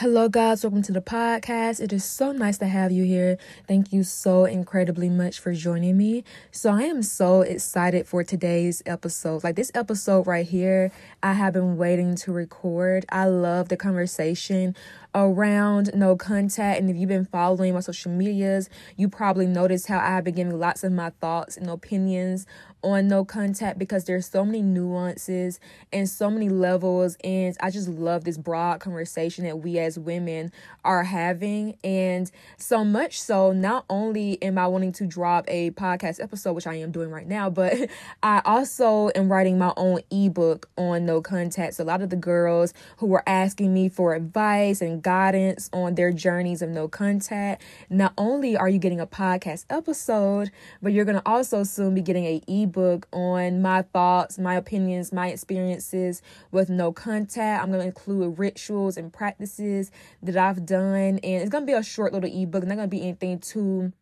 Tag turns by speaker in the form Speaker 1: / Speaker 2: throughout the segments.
Speaker 1: Hello, guys. Welcome to the podcast. It is so nice to have you here. Thank you so incredibly much for joining me. So, I am so excited for today's episode. Like, this episode right here, I have been waiting to record. I love the conversation around no contact. And if you've been following my social medias, you probably noticed how I have been giving lots of my thoughts and opinions on no contact because there's so many nuances and so many levels and I just love this broad conversation that we as women are having and so much so not only am I wanting to drop a podcast episode which I am doing right now but I also am writing my own ebook on no contact so a lot of the girls who were asking me for advice and guidance on their journeys of no contact not only are you getting a podcast episode but you're going to also soon be getting a ebook on my thoughts, my opinions, my experiences with no contact. I'm going to include rituals and practices that I've done. And it's going to be a short little ebook, It's not going to be anything too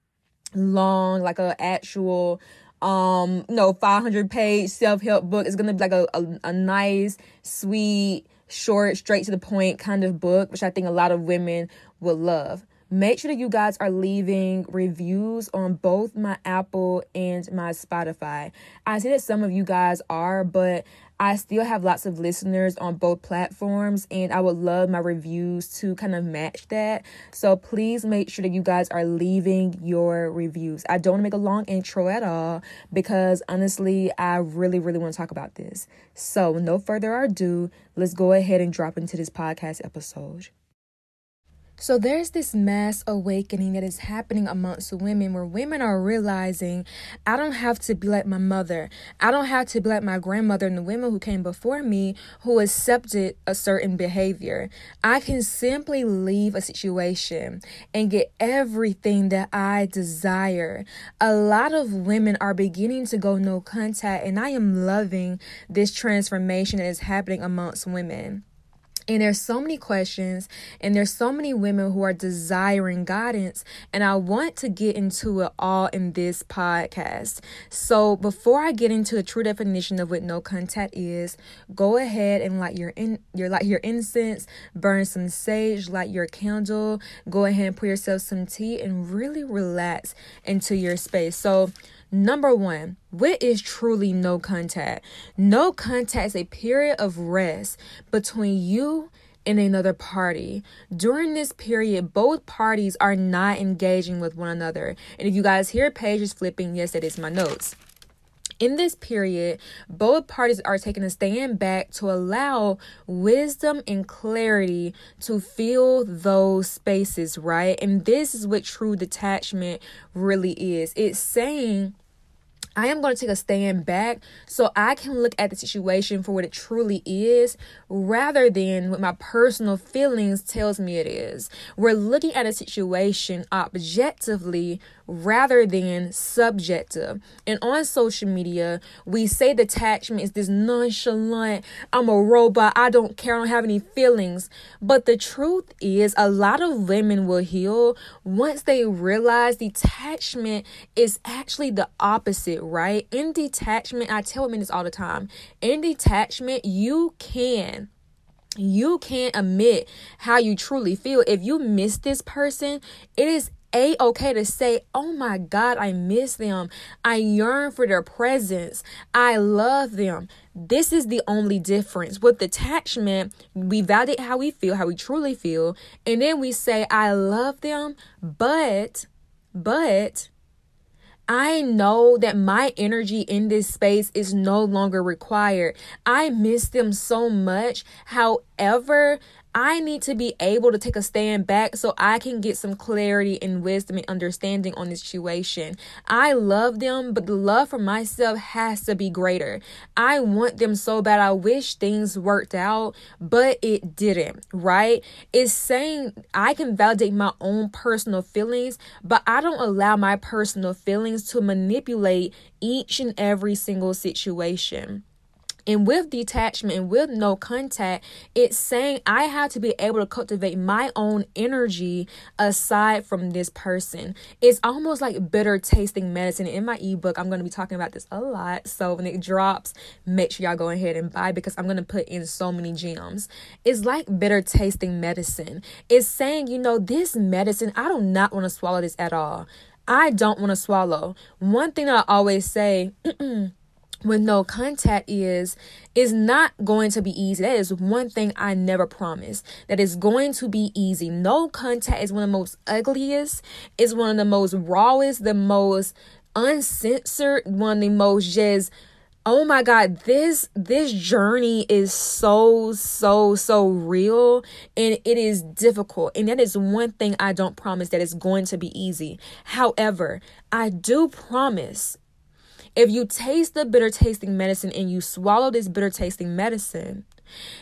Speaker 1: long, like a actual um no 500 page self-help book it's gonna be like a, a, a nice sweet short straight to the point kind of book which i think a lot of women will love Make sure that you guys are leaving reviews on both my Apple and my Spotify. I see that some of you guys are, but I still have lots of listeners on both platforms, and I would love my reviews to kind of match that. So please make sure that you guys are leaving your reviews. I don't want to make a long intro at all because honestly, I really, really want to talk about this. So, no further ado, let's go ahead and drop into this podcast episode. So there's this mass awakening that is happening amongst women where women are realizing I don't have to be like my mother. I don't have to be like my grandmother and the women who came before me who accepted a certain behavior. I can simply leave a situation and get everything that I desire. A lot of women are beginning to go no contact and I am loving this transformation that is happening amongst women. And there's so many questions, and there's so many women who are desiring guidance, and I want to get into it all in this podcast. So, before I get into the true definition of what no contact is, go ahead and light your in your light your incense, burn some sage, light your candle, go ahead and pour yourself some tea, and really relax into your space. So, Number one, what is truly no contact? No contact is a period of rest between you and another party. During this period, both parties are not engaging with one another. And if you guys hear pages flipping, yes, that is my notes. In this period, both parties are taking a stand back to allow wisdom and clarity to fill those spaces, right? And this is what true detachment really is. It's saying, I am going to take a stand back so I can look at the situation for what it truly is rather than what my personal feelings tells me it is. We're looking at a situation objectively rather than subjective. And on social media, we say detachment is this nonchalant, I'm a robot, I don't care, I don't have any feelings. But the truth is, a lot of women will heal once they realize detachment is actually the opposite, right? In detachment, I tell women this all the time. In detachment, you can you can't admit how you truly feel. If you miss this person, it is a okay to say, Oh my God, I miss them. I yearn for their presence. I love them. This is the only difference. With detachment, we validate how we feel, how we truly feel, and then we say, I love them, but, but, I know that my energy in this space is no longer required. I miss them so much. However, I need to be able to take a stand back so I can get some clarity and wisdom and understanding on this situation. I love them, but the love for myself has to be greater. I want them so bad. I wish things worked out, but it didn't, right? It's saying I can validate my own personal feelings, but I don't allow my personal feelings to manipulate each and every single situation. And with detachment and with no contact, it's saying I have to be able to cultivate my own energy aside from this person. It's almost like bitter tasting medicine. In my ebook, I'm going to be talking about this a lot. So when it drops, make sure y'all go ahead and buy because I'm going to put in so many gems. It's like bitter tasting medicine. It's saying, you know, this medicine, I do not want to swallow this at all. I don't want to swallow. One thing I always say, with no contact is is not going to be easy. That is one thing I never promise. That is going to be easy. No contact is one of the most ugliest, is one of the most rawest, the most uncensored, one of the most just oh my god this this journey is so so so real and it is difficult and that is one thing i don't promise that it's going to be easy however i do promise if you taste the bitter tasting medicine and you swallow this bitter tasting medicine,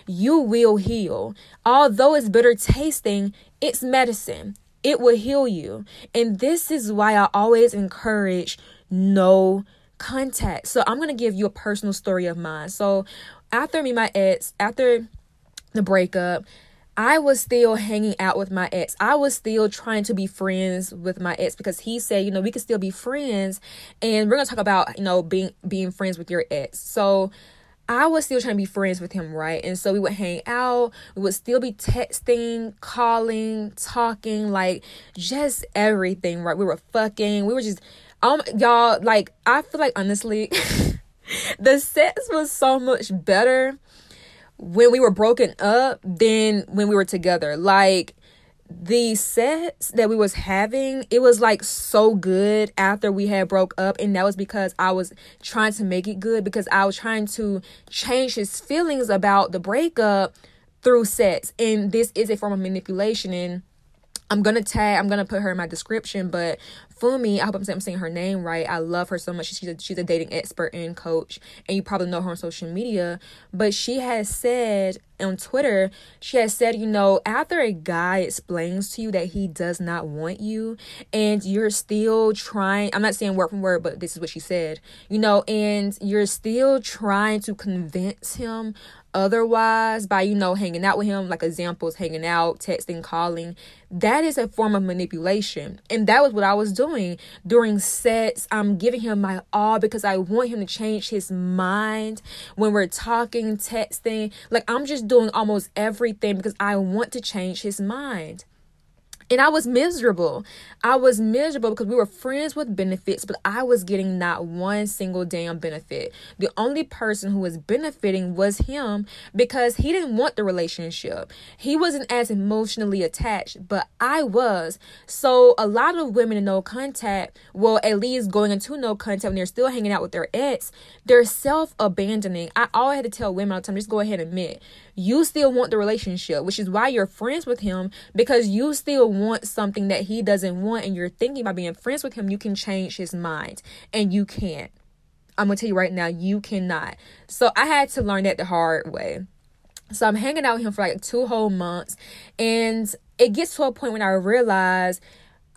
Speaker 1: you will heal. Although it's bitter tasting, it's medicine. It will heal you. And this is why I always encourage no contact. So I'm going to give you a personal story of mine. So after me my ex, after the breakup, I was still hanging out with my ex. I was still trying to be friends with my ex because he said, you know, we could still be friends and we're going to talk about, you know, being being friends with your ex. So I was still trying to be friends with him, right? And so we would hang out. We would still be texting, calling, talking, like just everything, right? We were fucking. We were just um y'all like I feel like honestly the sex was so much better when we were broken up than when we were together. Like the sex that we was having, it was like so good after we had broke up and that was because I was trying to make it good because I was trying to change his feelings about the breakup through sex. And this is a form of manipulation and I'm gonna tag, I'm gonna put her in my description, but Fumi, I hope I'm saying her name right. I love her so much. She's a, she's a dating expert and coach, and you probably know her on social media. But she has said on Twitter, she has said, you know, after a guy explains to you that he does not want you, and you're still trying, I'm not saying word from word, but this is what she said, you know, and you're still trying to convince him otherwise by you know hanging out with him like examples hanging out texting calling. That is a form of manipulation. And that was what i was doing during sets. I'm giving him my all because i want him to change his mind when we're talking texting. Like i'm just doing almost everything because i want to change his mind and I was miserable. I was miserable because we were friends with benefits, but I was getting not one single damn benefit. The only person who was benefiting was him because he didn't want the relationship. He wasn't as emotionally attached, but I was. So a lot of women in no contact, well, at least going into no contact when they're still hanging out with their ex, they're self abandoning. I always had to tell women all the time, just go ahead and admit you still want the relationship, which is why you're friends with him because you still want something that he doesn't want and you're thinking about being friends with him, you can change his mind and you can't. I'm gonna tell you right now, you cannot. So I had to learn that the hard way. So I'm hanging out with him for like two whole months, and it gets to a point when I realize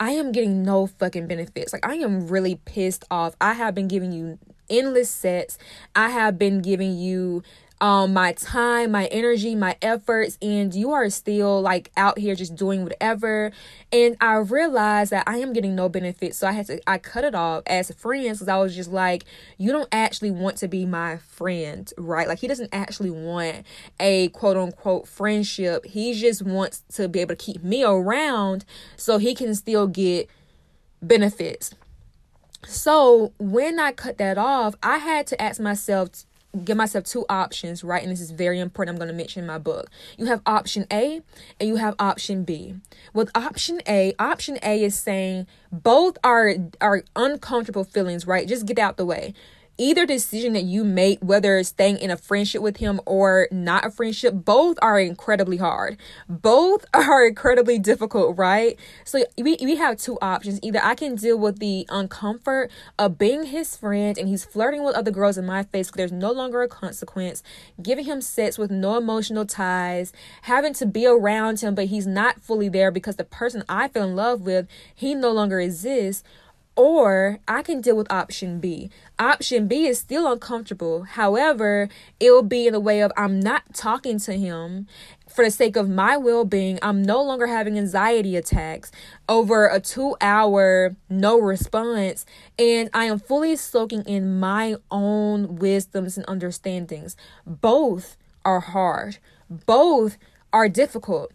Speaker 1: I am getting no fucking benefits. Like I am really pissed off. I have been giving you endless sets. I have been giving you um my time, my energy, my efforts and you are still like out here just doing whatever and I realized that I am getting no benefit so I had to I cut it off as friends cuz I was just like you don't actually want to be my friend, right? Like he doesn't actually want a quote unquote friendship. He just wants to be able to keep me around so he can still get benefits. So when I cut that off, I had to ask myself give myself two options, right? And this is very important. I'm going to mention in my book. You have option A and you have option B. With option A, option A is saying both are are uncomfortable feelings, right? Just get out the way either decision that you make, whether staying in a friendship with him or not a friendship, both are incredibly hard. Both are incredibly difficult, right? So we, we have two options. Either I can deal with the uncomfort of being his friend and he's flirting with other girls in my face there's no longer a consequence, giving him sex with no emotional ties, having to be around him, but he's not fully there because the person I fell in love with, he no longer exists Or I can deal with option B. Option B is still uncomfortable. However, it will be in the way of I'm not talking to him for the sake of my well being, I'm no longer having anxiety attacks over a two hour no response, and I am fully soaking in my own wisdoms and understandings. Both are hard, both are difficult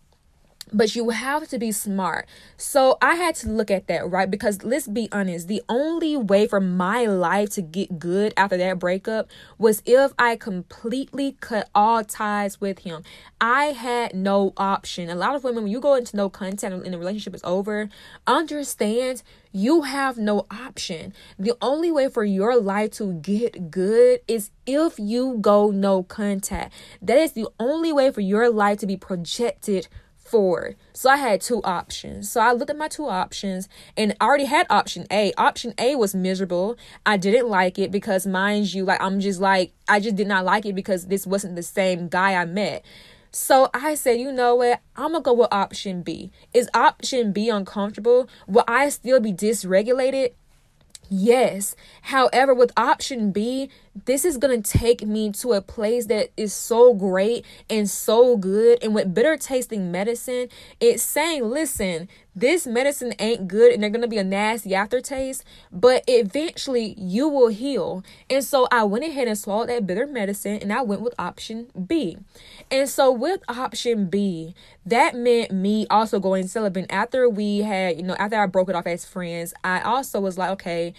Speaker 1: but you have to be smart. So I had to look at that, right? Because let's be honest, the only way for my life to get good after that breakup was if I completely cut all ties with him. I had no option. A lot of women, when you go into no contact and the relationship is over, understand you have no option. The only way for your life to get good is if you go no contact. That is the only way for your life to be projected forward. So I had two options. So I looked at my two options and I already had option A. Option A was miserable. I didn't like it because, mind you, like I'm just like, I just did not like it because this wasn't the same guy I met. So I said, you know what? I'm gonna go with option B. Is option B uncomfortable? Will I still be dysregulated? Yes. However, with option B, this is going to take me to a place that is so great and so good. And with bitter tasting medicine, it's saying, listen, this medicine ain't good and they're going to be a nasty aftertaste, but eventually you will heal. And so I went ahead and swallowed that bitter medicine and I went with option B. And so with option B, that meant me also going celibate after we had, you know, after I broke it off as friends. I also was like, okay,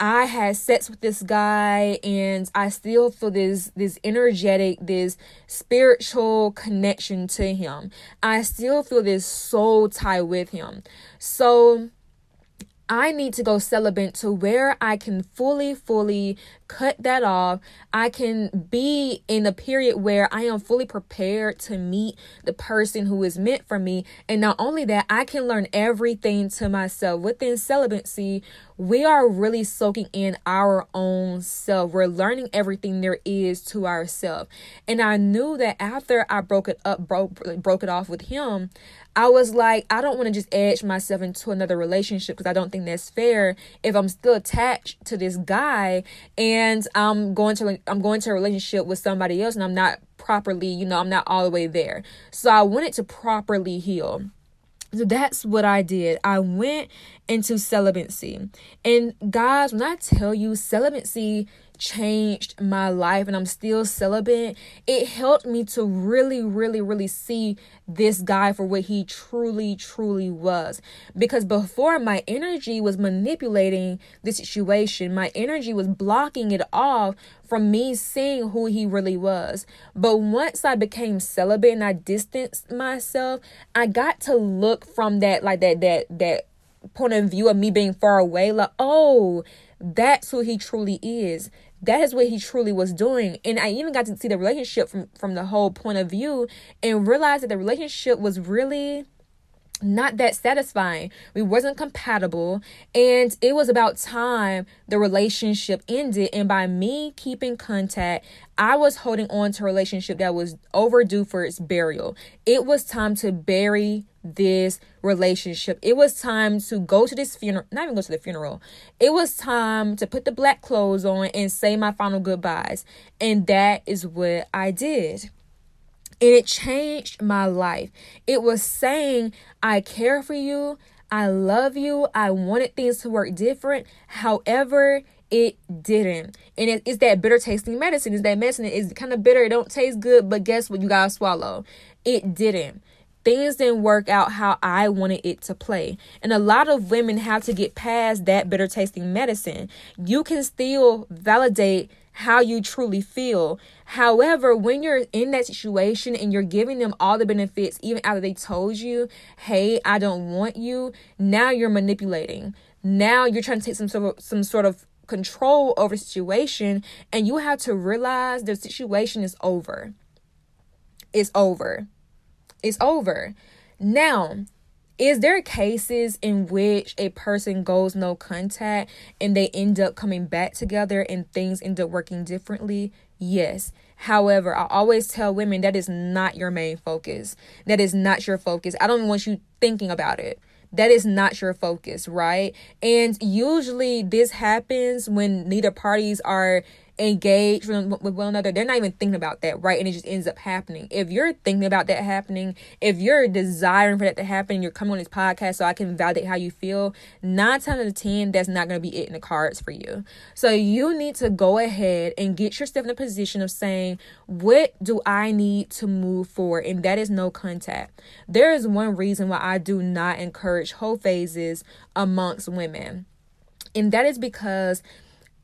Speaker 1: I had sex with this guy and I still feel this this energetic, this spiritual connection to him. I still feel this soul tie with him. So I need to go celibate to where I can fully, fully cut that off. I can be in a period where I am fully prepared to meet the person who is meant for me. And not only that, I can learn everything to myself. Within celibacy, we are really soaking in our own self. We're learning everything there is to ourselves. And I knew that after I broke it up, broke broke it off with him, I was like, I don't want to just edge myself into another relationship because I don't think that's fair if I'm still attached to this guy and I'm going to I'm going to a relationship with somebody else and I'm not properly, you know, I'm not all the way there. So I wanted to properly heal. So that's what I did. I went into celibacy. And guys, when I tell you celibacy changed my life and I'm still celibate, it helped me to really, really, really see this guy for what he truly, truly was. Because before, my energy was manipulating the situation, my energy was blocking it off from me seeing who he really was. But once I became celibate and I distanced myself, I got to look from that, like that, that, that point of view of me being far away, like, oh, that's who he truly is that is what he truly was doing. And i even got to see the relationship from from the whole point of view and realize that the relationship was really not that satisfying. We wasn't compatible and it was about time the relationship ended and by me keeping contact, I was holding on to a relationship that was overdue for its burial. It was time to bury this relationship. It was time to go to this funeral, not even go to the funeral. It was time to put the black clothes on and say my final goodbyes. And that is what I did. And it changed my life. It was saying, I care for you. I love you. I wanted things to work different. However, it didn't. And it, it's that bitter tasting medicine. It's that medicine. It's kind of bitter. It don't taste good, but guess what? You gotta swallow. It didn't. Things didn't work out how I wanted it to play. And a lot of women have to get past that bitter tasting medicine. You can still validate how you truly feel. However, when you're in that situation and you're giving them all the benefits, even after they told you, hey, I don't want you, now you're manipulating. Now you're trying to take some sort of some sort of control over situation and you have to realize the situation is over. It's over. It's over. Now, is there cases in which a person goes no contact and they end up coming back together and things end up working differently? Yes. However, I always tell women that is not your main focus. That is not your focus. I don't want you thinking about it that is not your focus, right? And usually this happens when neither parties are engaged with one another, they're not even thinking about that, right? And it just ends up happening. If you're thinking about that happening, if you're desiring for that to happen, you're coming on this podcast so I can validate how you feel, nine times out of ten, that's not going to be it in the cards for you. So you need to go ahead and get yourself in a position of saying, what do I need to move forward? And that is no contact. There is one reason why I do not encourage whole phases amongst women. And that is because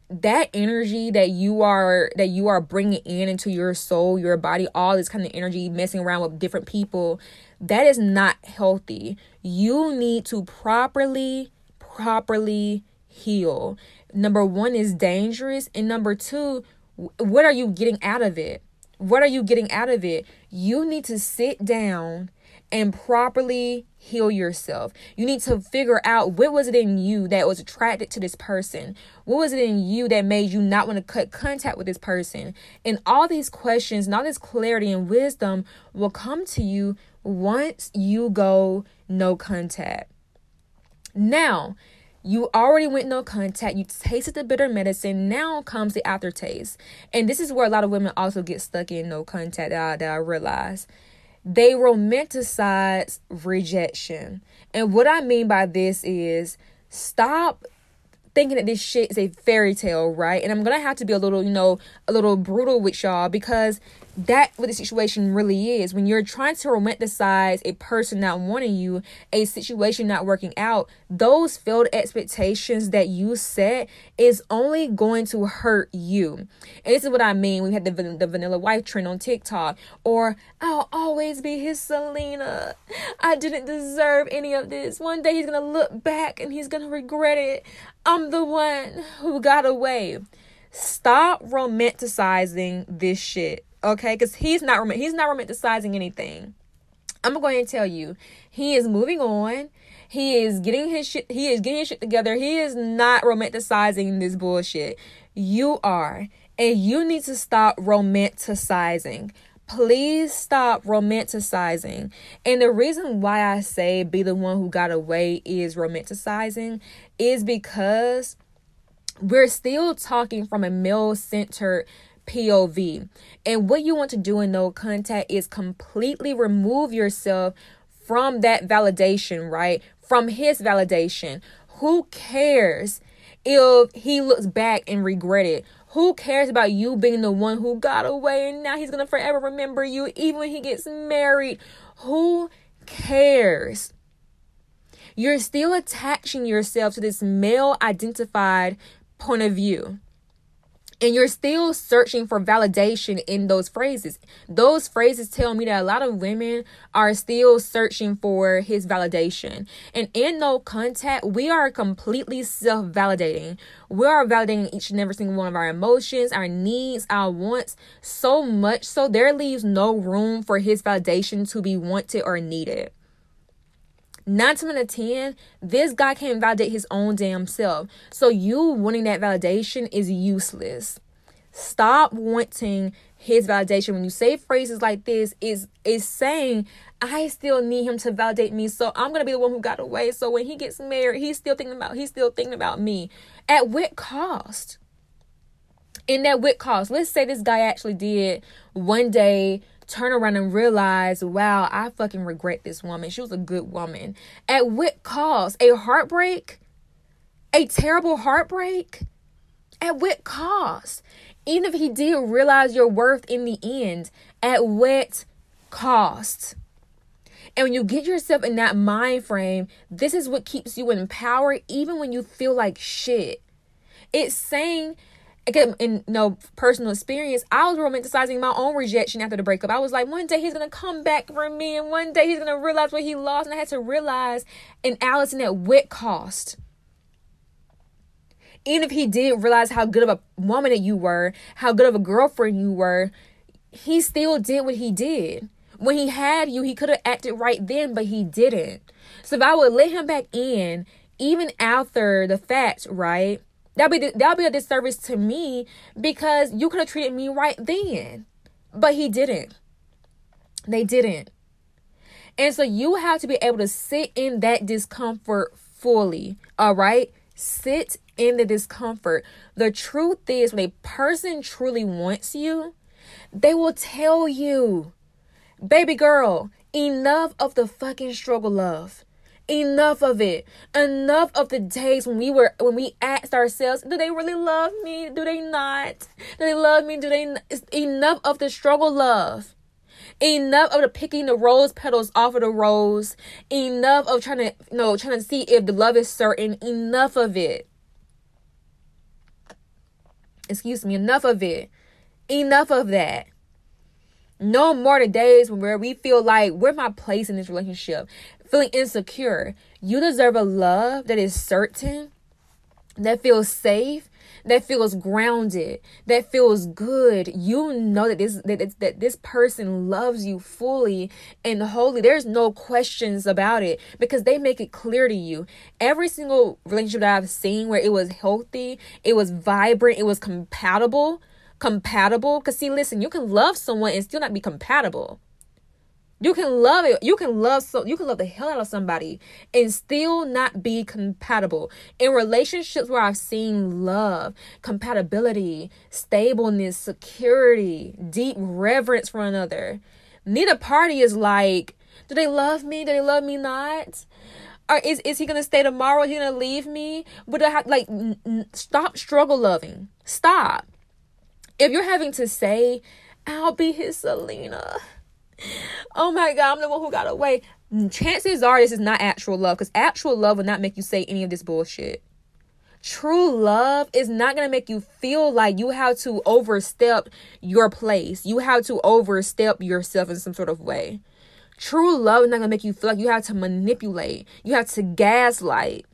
Speaker 1: that energy that you are that you are bringing in into your soul your body all this kind of energy messing around with different people that is not healthy. You need to properly properly heal. Number one is dangerous and number two what are you getting out of it? What are you getting out of it? You need to sit down and properly heal yourself. You need to figure out what was it in you that was attracted to this person? What was it in you that made you not want to cut contact with this person? And all these questions and all this clarity and wisdom will come to you once you go no contact. Now, you already went no contact. You tasted the bitter medicine. Now comes the aftertaste. And this is where a lot of women also get stuck in no contact uh, that I, that I realize they romanticize rejection. And what I mean by this is stop thinking that this shit is a fairy tale, right? And I'm gonna have to be a little, you know, a little brutal with y'all because that what the situation really is. When you're trying to romanticize a person not wanting you a situation not working out those failed expectations that you set is only going to hurt you. And this is what i mean. We had the, the vanilla wife trend on tiktok or i'll always be his selena. I didn't deserve any of this. One day he's gonna look back and he's gonna regret it. I'm the one who got away. Stop romanticizing this shit okay? Because he's not he's not romanticizing anything. I'm going to tell you, he is moving on. He is getting his shit. He is getting his shit together. He is not romanticizing this bullshit. You are, and you need to stop romanticizing. Please stop romanticizing. And the reason why I say be the one who got away is romanticizing is because we're still talking from a male centered POV. And what you want to do in no contact is completely remove yourself from that validation, right? From his validation. Who cares if he looks back and regret it? Who cares about you being the one who got away and now he's going to forever remember you even when he gets married? Who cares? You're still attaching yourself to this male identified point of view and you're still searching for validation in those phrases. Those phrases tell me that a lot of women are still searching for his validation. And in no contact, we are completely self validating. We are validating each and every single one of our emotions, our needs, our wants, so much so there leaves no room for his validation to be wanted or needed. Nine times out of ten, this guy can't validate his own damn self. So you wanting that validation is useless. Stop wanting his validation. When you say phrases like this, is is saying, I still need him to validate me. So I'm gonna be the one who got away. So when he gets married, he's still thinking about he's still thinking about me. At what cost? In that what cost? Let's say this guy actually did one day turn around and realize, wow, I fucking regret this woman. She was a good woman. At what cost? A heartbreak? A terrible heartbreak? At what cost? Even if he did realize your worth in the end, at what cost? And when you get yourself in that mind frame, this is what keeps you in power even when you feel like shit. It's saying again in know personal experience i was romanticizing my own rejection after the breakup. I was like one day he's gonna come back for me and one day he's gonna realize what he lost and i had to realize in allison at what cost. Even if he did realize how good of a woman that you were how good of a girlfriend you were he still did what he did. When he had you he could have acted right then but he didn't. So if i would let him back in even after the fact right That'll be that'll be a disservice to me because you could have treated me right then, but he didn't. They didn't. And so you have to be able to sit in that discomfort fully. All right? Sit in the discomfort. The truth is, when a person truly wants you, they will tell you, baby girl, enough of the fucking struggle love. Enough of it. Enough of the days when we were when we asked ourselves, do they really love me? Do they not? Do they love me? Do they? It's enough of the struggle love. Enough of the picking the rose petals off of the rose. Enough of trying to you know trying to see if the love is certain. Enough of it. Excuse me. Enough of it. Enough of that. No more the days where we feel like where's my place in this relationship? Feeling insecure. You deserve a love that is certain, that feels safe, that feels grounded, that feels good. You know that this that, that this person loves you fully and wholly. There's no questions about it because they make it clear to you. Every single relationship that I've seen where it was healthy, it was vibrant, it was compatible compatible. Because, see, listen, you can love someone and still not be compatible. You can love it. You can love so you can love the hell out of somebody and still not be compatible. In relationships where I've seen love, compatibility, stableness, security, deep reverence for another, neither party is like, do they love me? Do they love me not? Or is is he gonna stay tomorrow? Is he gonna leave me? But I have, like n- n- stop struggle loving. Stop. If you're having to say, I'll be his Selena. Oh my God, I'm the one who got away. Mm, chances are this is not actual love because actual love will not make you say any of this bullshit. True love is not going to make you feel like you have to overstep your place. You have to overstep yourself in some sort of way. True love is not going to make you feel like you have to manipulate. You have to gaslight.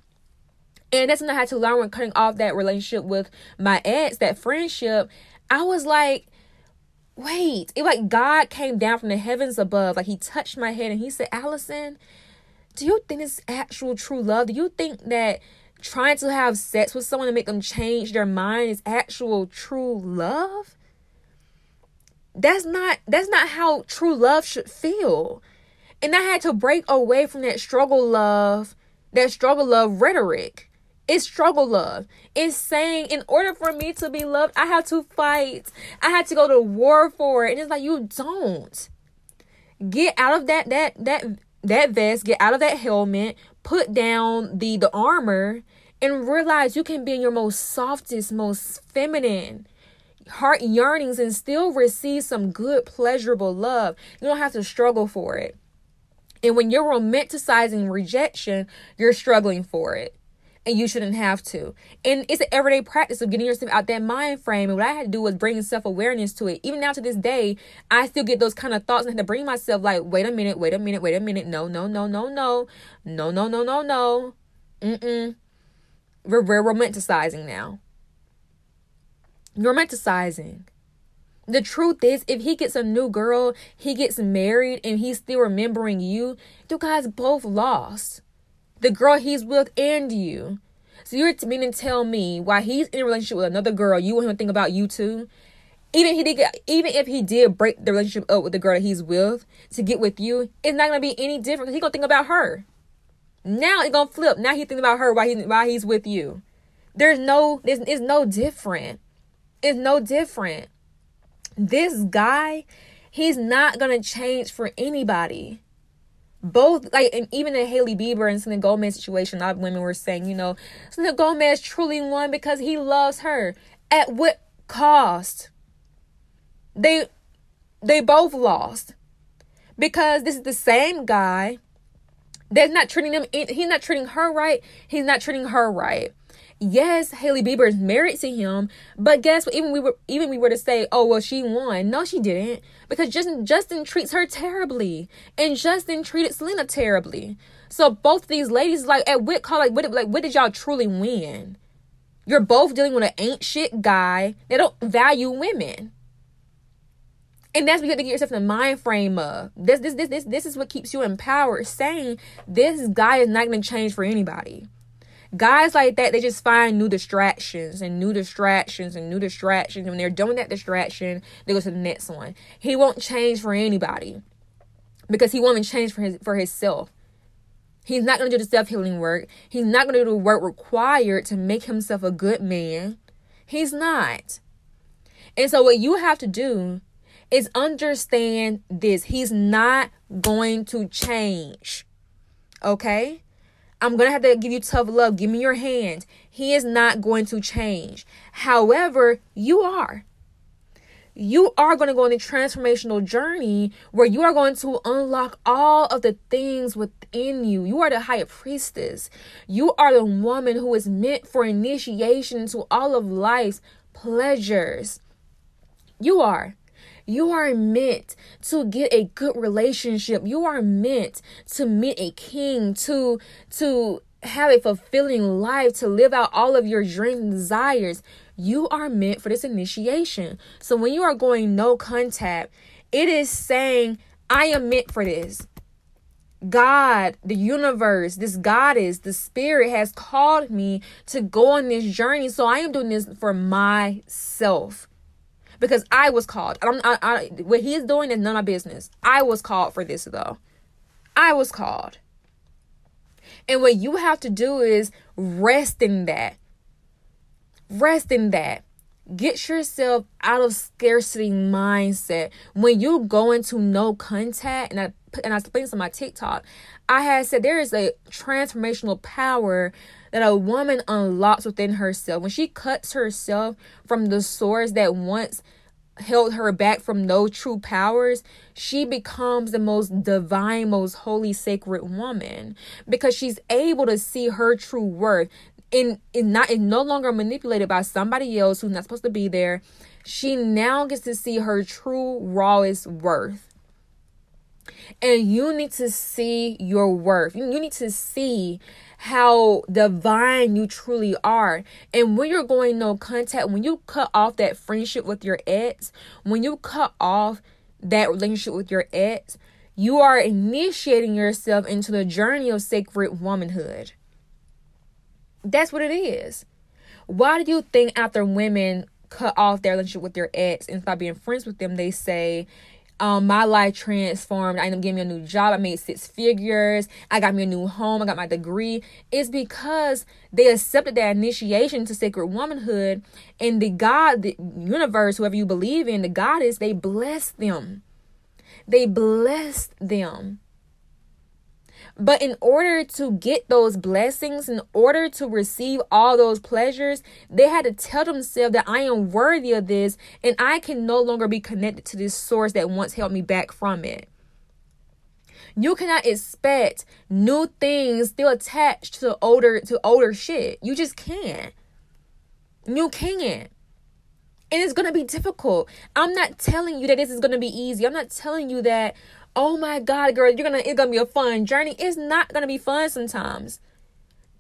Speaker 1: And that's something I had to learn when cutting off that relationship with my ex, that friendship. I was like, wait, it like God came down from the heavens above, like he touched my head and he said, Allison, do you think it's actual true love? Do you think that trying to have sex with someone to make them change their mind is actual true love? That's not that's not how true love should feel. And I had to break away from that struggle love, that struggle love rhetoric. It's struggle love. It's saying in order for me to be loved, I have to fight. I had to go to war for it. And it's like you don't. Get out of that that that that vest, get out of that helmet, put down the the armor and realize you can be in your most softest, most feminine heart yearnings and still receive some good pleasurable love. You don't have to struggle for it. And when you're romanticizing rejection, you're struggling for it and you shouldn't have to. And it's an everyday practice of getting yourself out that mind frame. And what I had to do was bring self awareness to it. Even now to this day, I still get those kind of thoughts and I have to bring myself like, wait a minute, wait a minute, wait a minute. No, no, no, no, no, no, no, no, no, no. Mm-mm. We're, we're romanticizing now. Romanticizing. The truth is, if he gets a new girl, he gets married, and he's still remembering you, you guys both lost the girl he's with and you. So you're meaning to tell me why he's in a relationship with another girl, you want him to think about you too? Even he did, even if he did break the relationship up with the girl that he's with to get with you, it's not gonna be any different. He gonna think about her. Now it's gonna flip. Now he thinking about her while he while he's with you. There's no, there's it's no different. It's no different. This guy, he's not gonna change for anybody both like and even in Hailey Bieber and Selena Gomez situation, a lot of women were saying, you know, Selena Gomez truly won because he loves her. At what cost? They they both lost. Because this is the same guy that's not treating them he's not treating her right. He's not treating her right yes, Hailey Bieber is married to him, but guess what? Even we were even we were to say, oh well, she won. No, she didn't, because Justin Justin treats her terribly, and Justin treated Selena terribly. So both these ladies, like at what call, like what like what did y'all truly win? You're both dealing with an ain't shit guy They don't value women. And that's what you have to get yourself in the mind frame of. This, this, this, this, this is what keeps you empowered. Saying this guy is not going to change for anybody guys like that, they just find new distractions and new distractions and new distractions. And when they're doing that distraction, they go to the next one. He won't change for anybody because he won't change for his for himself. He's not going to do the self healing work. He's not going to do the work required to make himself a good man. He's not. And so, what you have to do is understand this. He's not going to change. Okay? I'm going to have to give you tough love. Give me your hand. He is not going to change. However, you are you are going to go on a transformational journey where you are going to unlock all of the things within you. You are the high priestess. You are the woman who is meant for initiation to all of life's pleasures. You are. You are meant to get a good relationship. You are meant to meet a king, to to have a fulfilling life, to live out all of your dreams and desires. You are meant for this initiation. So when you are going no contact, it is saying, I am meant for this. God, the universe, this goddess, the spirit has called me to go on this journey. So I am doing this for myself because I was called. I'm, I, I, what he's doing is none of my business. I was called for this though. I was called. And what you have to do is rest in that. Rest in that. Get yourself out of scarcity mindset. When you go into no contact, and I and I explained this on my TikTok, I had said there is a transformational power that a woman unlocks within herself. When she cuts herself from the source that once held her back from no true powers, she becomes the most divine, most holy, sacred woman because she's able to see her true worth and, and not and no longer manipulated by somebody else who's not supposed to be there. She now gets to see her true rawest worth. And you need to see your worth. You need to see how divine you truly are. And when you're going no contact, when you cut off that friendship with your ex, when you cut off that relationship with your ex, you are initiating yourself into the journey of sacred womanhood. That's what it is. Why do you think after women cut off their relationship with their ex and stop being friends with them, they say, um, my life transformed. I ended up getting me a new job. I made six figures. I got me a new home. I got my degree. It's because they accepted that initiation to sacred womanhood, and the God, the universe, whoever you believe in, the goddess, they blessed them. They blessed them. But in order to get those blessings, in order to receive all those pleasures, they had to tell themselves that I am worthy of this and I can no longer be connected to this source that once held me back from it. You cannot expect new things still attached to older to older shit. You just can't. You can't. And it's gonna be difficult. I'm not telling you that this is gonna be easy. I'm not telling you that oh my god girl you're gonna it's gonna be a fun journey. It's not gonna be fun sometimes.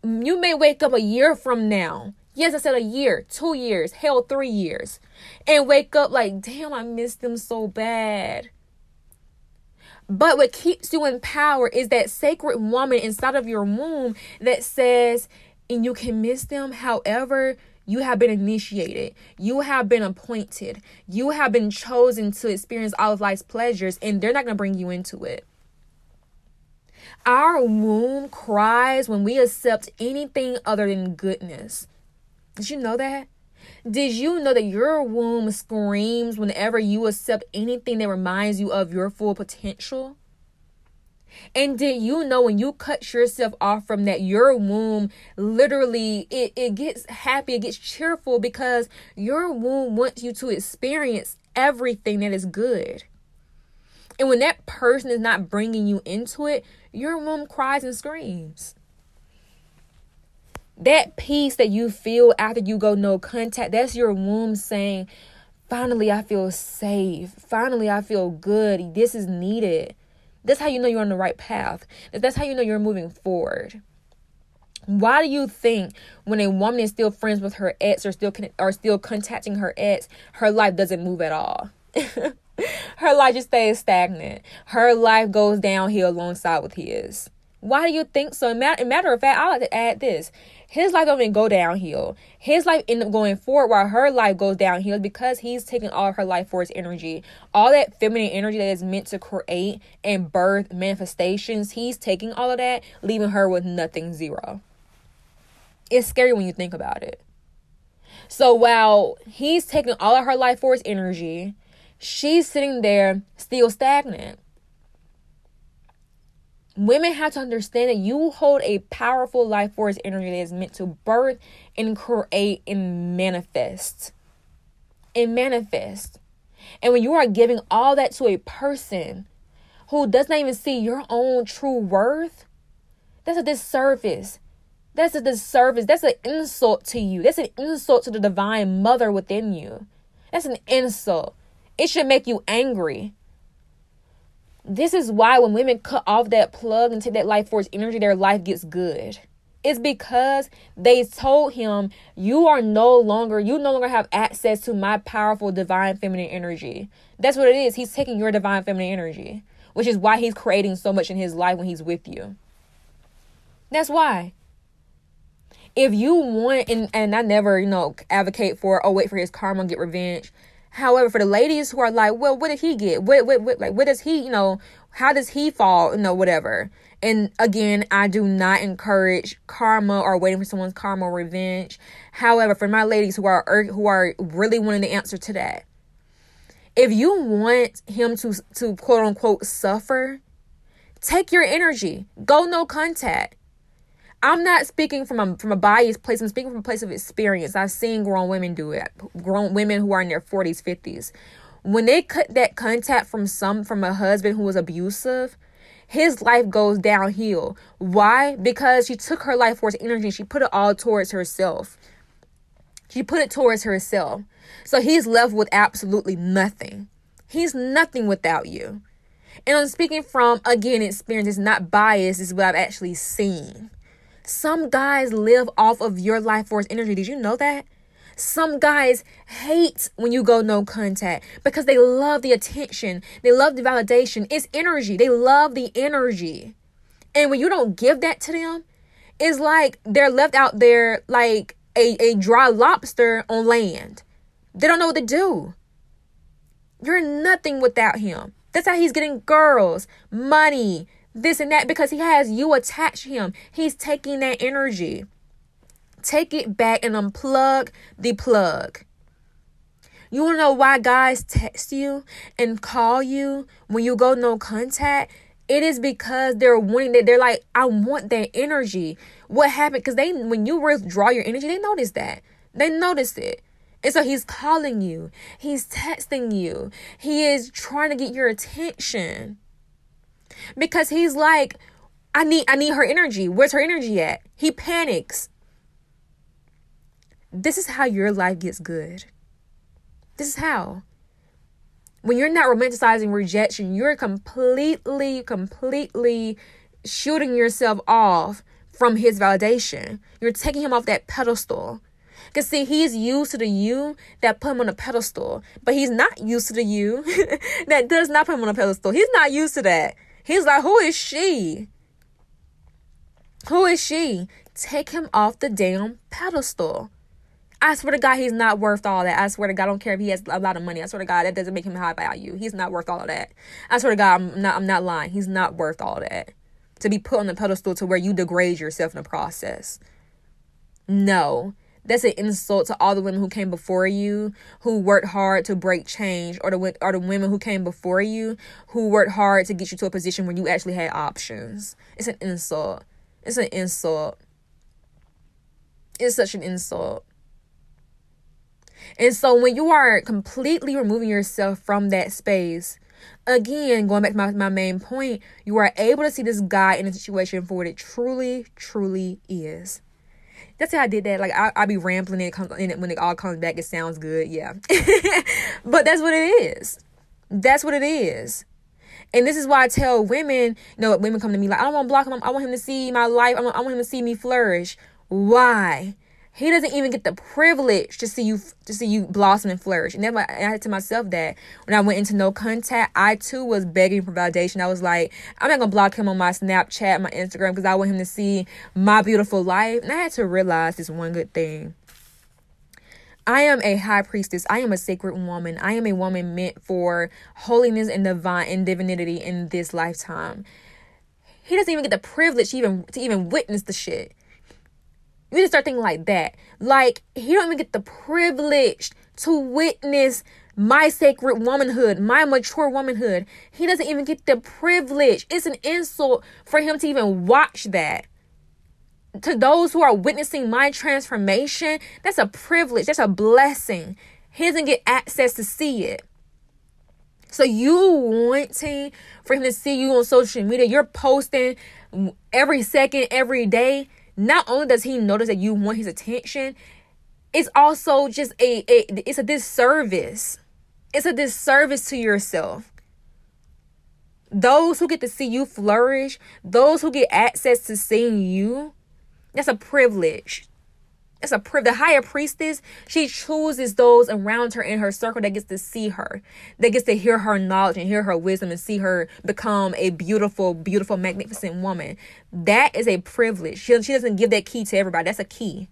Speaker 1: You may wake up a year from now. Yes i said a year two years hell three years. And wake up like damn i miss them so bad. But what keeps you in power is that sacred woman inside of your womb that says and you can miss them however you have been initiated. You have been appointed. You have been chosen to experience all of life's pleasures, and they're not going to bring you into it. Our womb cries when we accept anything other than goodness. Did you know that? Did you know that your womb screams whenever you accept anything that reminds you of your full potential? And did you know when you cut yourself off from that, your womb literally it, it gets happy, it gets cheerful because your womb wants you to experience everything that is good. And when that person is not bringing you into it, your womb cries and screams. That peace that you feel after you go no contact, that's your womb saying, finally, I feel safe. Finally, I feel good. This is needed. That's how you know you're on the right path. That's how you know you're moving forward. Why do you think when a woman is still friends with her ex or still con- or still contacting her ex, her life doesn't move at all? her life just stays stagnant. Her life goes downhill alongside with his. Why do you think so? Matter, matter of fact, I like to add this. His life don't go downhill. His life end up going forward while her life goes downhill because he's taking all of her life force energy. All that feminine energy that is meant to create and birth manifestations, he's taking all of that, leaving her with nothing, zero. It's scary when you think about it. So while he's taking all of her life force energy, she's sitting there still stagnant women have to understand that you hold a powerful life force energy that is meant to birth and create and manifest. And manifest. And when you are giving all that to a person who does not even see your own true worth, that's a disservice. That's a disservice. That's an insult to you. That's an insult to the divine mother within you. That's an insult. It should make you angry. This is why when women cut off that plug and take that life force energy, their life gets good. It's because they told him, You are no longer, you no longer have access to my powerful divine feminine energy. That's what it is. He's taking your divine feminine energy, which is why he's creating so much in his life when he's with you. That's why. If you want, and, and I never, you know, advocate for, oh, wait for his karma, get revenge. However, for the ladies who are like, well, what did he get? What, what, what, like, what does he, you know, how does he fall? You know, whatever. And again, I do not encourage karma or waiting for someone's karma or revenge. However, for my ladies who are er, who are really wanting the answer to that, if you want him to to quote unquote suffer, take your energy. Go no contact. I'm not speaking from a from a biased place. I'm speaking from a place of experience. I've seen grown women do it. Grown women who are in their 40s, 50s. When they cut that contact from some from a husband who was abusive, his life goes downhill. Why? Because she took her life force energy she put it all towards herself. She put it towards herself. So he's left with absolutely nothing. He's nothing without you. And I'm speaking from again experience, it's not biased, it's what I've actually seen. Some guys live off of your life force energy. Did you know that? Some guys hate when you go no contact because they love the attention. They love the validation. It's energy. They love the energy. And when you don't give that to them, it's like they're left out there like a, a dry lobster on land. They don't know what to do. You're nothing without him. That's how he's getting girls, money, this and that because he has you attached him. He's taking that energy. Take it back and unplug the plug. You want to know why guys text you and call you when you go no contact? It is because they're wanting that. They're like, I want that energy. What happened? Because they, when you withdraw your energy, they notice that. They notice it. And so he's calling you. He's texting you. He is trying to get your attention because he's like I need I need her energy. Where's her energy at? He panics. This is how your life gets good. This is how. When you're not romanticizing rejection, you're completely, completely shooting yourself off from his validation. You're taking him off that pedestal. Because, see, he's used to the you that put him on a pedestal, but he's not used to the you that does not put him on a pedestal. He's not used to that. He's like, Who is she? Who is she? Take him off the damn pedestal. I swear to God, he's not worth all that. I swear to God, I don't care if he has a lot of money. I swear to God, that doesn't make him high value. He's not worth all of that. I swear to God, I'm not. I'm not lying. He's not worth all that to be put on the pedestal to where you degrade yourself in the process. No, that's an insult to all the women who came before you, who worked hard to break change, or the or the women who came before you, who worked hard to get you to a position where you actually had options. It's an insult. It's an insult. It's such an insult. And so when you are completely removing yourself from that space, again, going back to my, my main point, you are able to see this guy in a situation for what it truly, truly is. That's how I did that. Like I I be rambling and it comes and when it all comes back, it sounds good. Yeah, but that's what it is. That's what it is. And this is why I tell women, you know, women come to me like, I don't want to block him. I want him to see my life. I want, I want him to see me flourish. Why? He doesn't even get the privilege to see you to see you blossom and flourish. And then I had to myself that when I went into no contact, I too was begging for validation. I was like, I'm not gonna block him on my Snapchat, my Instagram, because I want him to see my beautiful life. And I had to realize this one good thing. I am a high priestess. I am a sacred woman. I am a woman meant for holiness and divine and divinity in this lifetime. He doesn't even get the privilege to even to even witness the shit. You need to start thinking like that. Like he don't even get the privilege to witness my sacred womanhood, my mature womanhood. He doesn't even get the privilege. It's an insult for him to even watch that. To those who are witnessing my transformation, that's a privilege, that's a blessing. He doesn't get access to see it. So you wanting for him to see you on social media, you're posting every second, every day. Not only does he notice that you want his attention, it's also just a, a it's a disservice. It's a disservice to yourself. Those who get to see you flourish, those who get access to seeing you, that's a privilege. It's a. The higher priestess, she chooses those around her in her circle that gets to see her, that gets to hear her knowledge and hear her wisdom and see her become a beautiful, beautiful, magnificent woman. That is a privilege. She, she doesn't give that key to everybody. That's a key.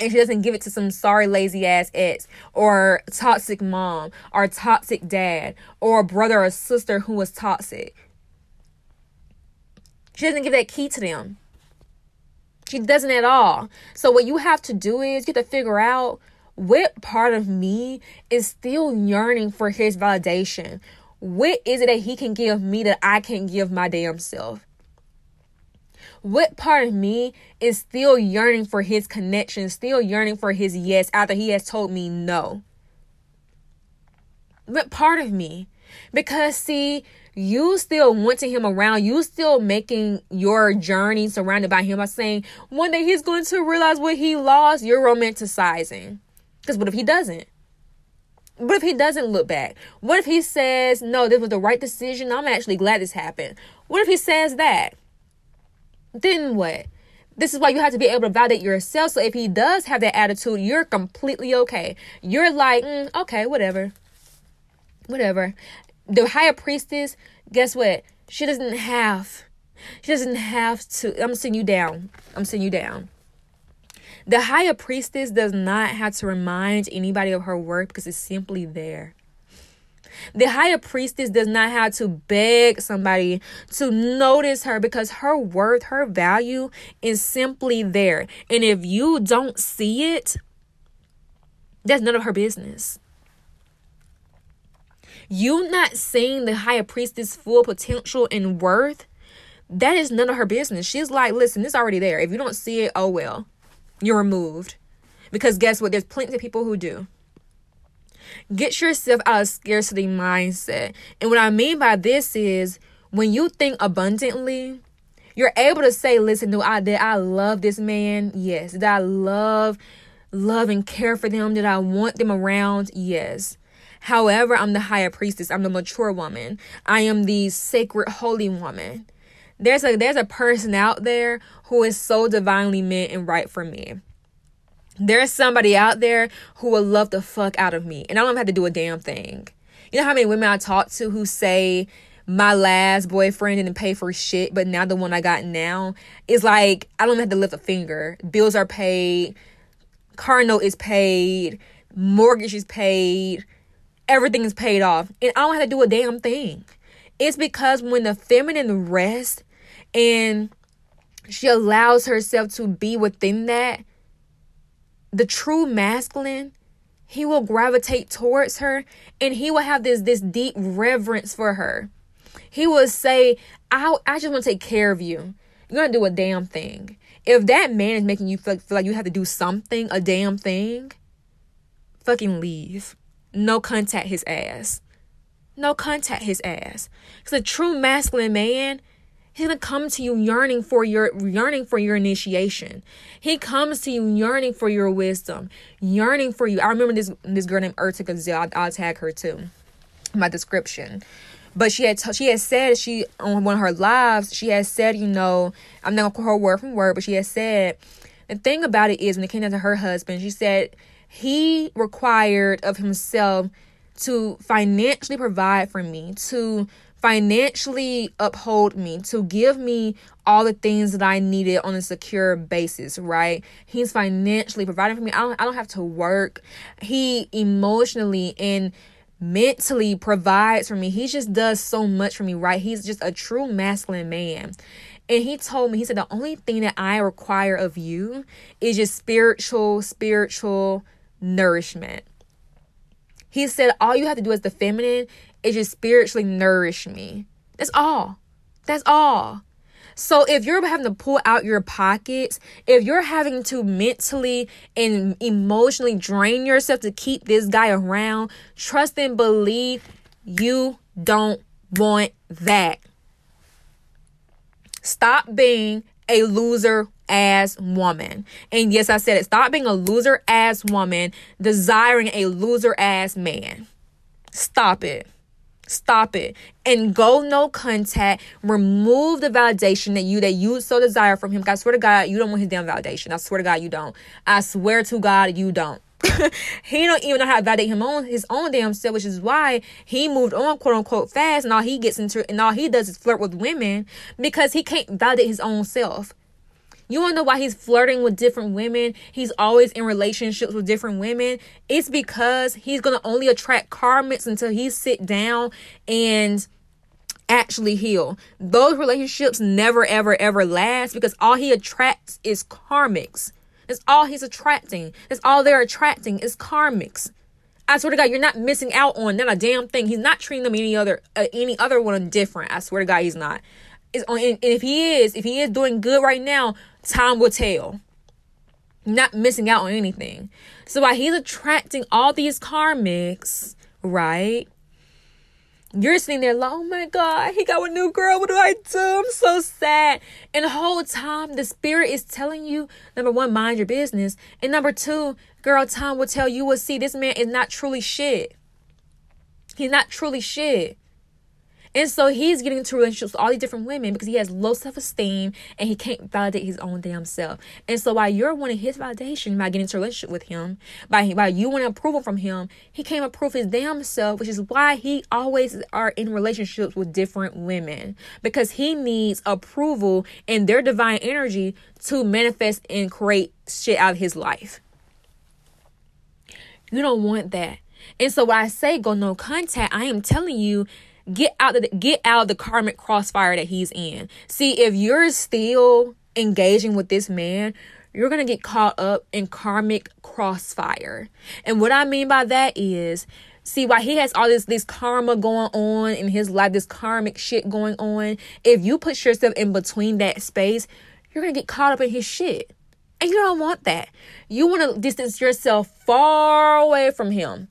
Speaker 1: And she doesn't give it to some sorry, lazy ass ex or toxic mom or toxic dad or brother or sister who was toxic. She doesn't give that key to them. She doesn't at all. So what you have to do is you have to figure out what part of me is still yearning for his validation. What is it that he can give me that I can't give my damn self? What part of me is still yearning for his connection, still yearning for his yes after he has told me no? What part of me? Because, see, you still wanting him around, you still making your journey surrounded by him by saying one day he's going to realize what he lost, you're romanticizing. Because what if he doesn't? What if he doesn't look back? What if he says, no, this was the right decision? I'm actually glad this happened. What if he says that? Then what? This is why you have to be able to validate yourself. So if he does have that attitude, you're completely okay. You're like, mm, okay, whatever. Whatever the higher priestess, guess what? She doesn't have, she doesn't have to. I'm sending you down. I'm sending you down. The higher priestess does not have to remind anybody of her work because it's simply there. The higher priestess does not have to beg somebody to notice her because her worth, her value is simply there. And if you don't see it, that's none of her business. You not seeing the higher priestess full potential and worth, that is none of her business. She's like, listen, it's already there. If you don't see it, oh well. You're removed. Because guess what? There's plenty of people who do. Get yourself out of scarcity mindset. And what I mean by this is when you think abundantly, you're able to say, listen, do I did I love this man? Yes. Did I love love and care for them? Did I want them around? Yes. However, I'm the higher priestess. I'm the mature woman. I am the sacred holy woman. There's a there's a person out there who is so divinely meant and right for me. There's somebody out there who will love the fuck out of me, and I don't have to do a damn thing. You know how many women I talk to who say my last boyfriend didn't pay for shit, but now the one I got now is like I don't have to lift a finger. Bills are paid, car note is paid, mortgage is paid, everything is paid off and I don't have to do a damn thing. It's because when the feminine rests and she allows herself to be within that, the true masculine, he will gravitate towards her and he will have this this deep reverence for her. He will say, I, I just want to take care of you. You're going to do a damn thing. If that man is making you feel, feel like you have to do something, a damn thing, fucking leave no contact his ass. No contact his ass. Because a true masculine man, he's gonna come to you yearning for your yearning for your initiation. He comes to you yearning for your wisdom, yearning for you. I remember this this girl named Earth to Gazelle. I'll, I'll tag her too. My description but she had t- she had said she on one of her lives she had said you know i'm not gonna call her word from word but she had said the thing about it is when it came down to her husband, she said he required of himself to financially provide for me, to financially uphold me, to give me all the things that I needed on a secure basis, right? He's financially providing for me. I don't, I don't have to work. He emotionally and mentally provides for me. He just does so much for me, right? He's just a true masculine man. And he told me, he said, the only thing that I require of you is just spiritual, spiritual nourishment. He said, all you have to do as the feminine is just spiritually nourish me. That's all. That's all. So if you're having to pull out your pockets, if you're having to mentally and emotionally drain yourself to keep this guy around, trust and believe you don't want that. Stop being a loser ass woman. And yes, I said it. Stop being a loser ass woman desiring a loser ass man. Stop it. Stop it and go no contact. Remove the validation that you that you so desire from him. I swear to God, you don't want his damn validation. I swear to God, you don't. I swear to God, you don't. he don't even know how to validate him on his own damn self, which is why he moved on quote unquote fast, and all he gets into and all he does is flirt with women because he can't validate his own self. You want to know why he's flirting with different women? He's always in relationships with different women. It's because he's going to only attract karmics until he sit down and actually heal. Those relationships never, ever, ever last because all he attracts is karmics. That's all he's attracting. That's all they're attracting is karmics. I swear to God, you're not missing out on not a damn thing. He's not treating them any other uh, any other one different. I swear to God, he's not. Is on, and if he is, if he is doing good right now, time will tell. Not missing out on anything. So while he's attracting all these karmics, right? You're sitting there like, oh my God, he got a new girl. What do I do? I'm so sad. And the whole time, the spirit is telling you, number one, mind your business. And number two, girl, time will tell you will see this man is not truly shit. He's not truly shit. And so he's getting into relationships with all these different women because he has low self esteem and he can't validate his own damn self. And so while you're wanting his validation by getting into a relationship with him, by by you wanting approval from him, he can't approve his damn self, which is why he always are in relationships with different women because he needs approval and their divine energy to manifest and create shit out of his life. You don't want that. And so when I say go no contact, I am telling you get out of the, get out of the karmic crossfire that he's in. See, if you're still engaging with this man, you're going to get caught up in karmic crossfire. And what I mean by that is see why he has all this this karma going on in his life, this karmic shit going on. If you put yourself in between that space, you're going to get caught up in his shit. And you don't want that. You want to distance yourself far away from him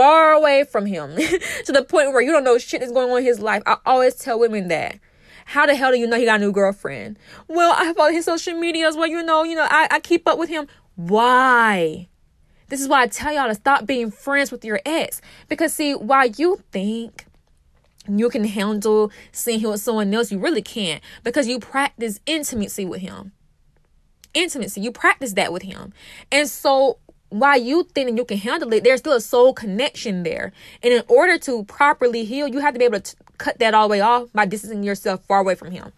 Speaker 1: far away from him to the point where you don't know shit is going on in his life. I always tell women that. How the hell do you know he got a new girlfriend? Well, I follow his social medias. Well, you know, you know, I, I keep up with him. Why? This is why I tell y'all to stop being friends with your ex. Because see, while you think you can handle seeing him with someone else, you really can't. Because you practice intimacy with him. Intimacy. You practice that with him. And so while you think you can handle it, there's still a soul connection there. And in order to properly heal, you have to be able to t- cut that all the way off by distancing yourself far away from him.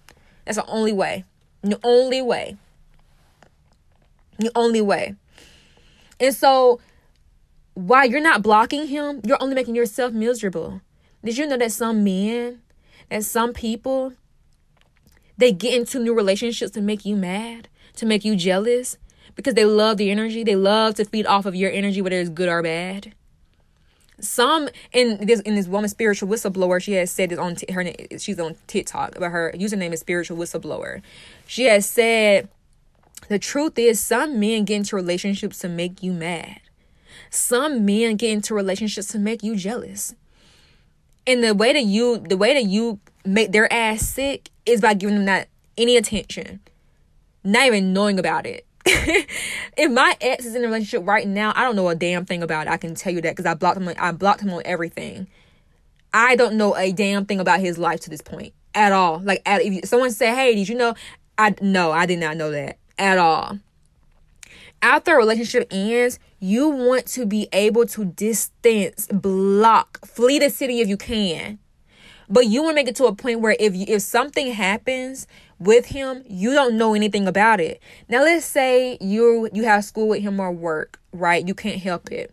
Speaker 1: That's the only way. The only way. The only way. And so, while you're not blocking him, you're only making yourself miserable. Did you know that some men, that some people, they get into new relationships to make you mad, to make you jealous, because they love the energy. They love to feed off of your energy, whether it's good or bad. Some in this in this woman spiritual whistleblower, she has said this on t- her. She's on TikTok, but her username is spiritual whistleblower. She has said the truth is some men get into relationships to make you mad. Some men get into relationships to make you jealous. And the way that you the way that you make their ass sick is by giving them that any attention. Not even knowing about it. If my ex is in a relationship right now, I don't know a damn thing about it. I can tell you that because I blocked him. On, I blocked him on everything. I don't know a damn thing about his life to this point at all. Like, at, if someone say, "Hey, did you know?" I no, I did not know that at all. after a relationship ends, you want to be able to distance, block, flee the city if you can. But you want to make it to a point where if you, if something happens with him, you don't know anything about it. Now let's say you you have school with him or work, right? You can't help it.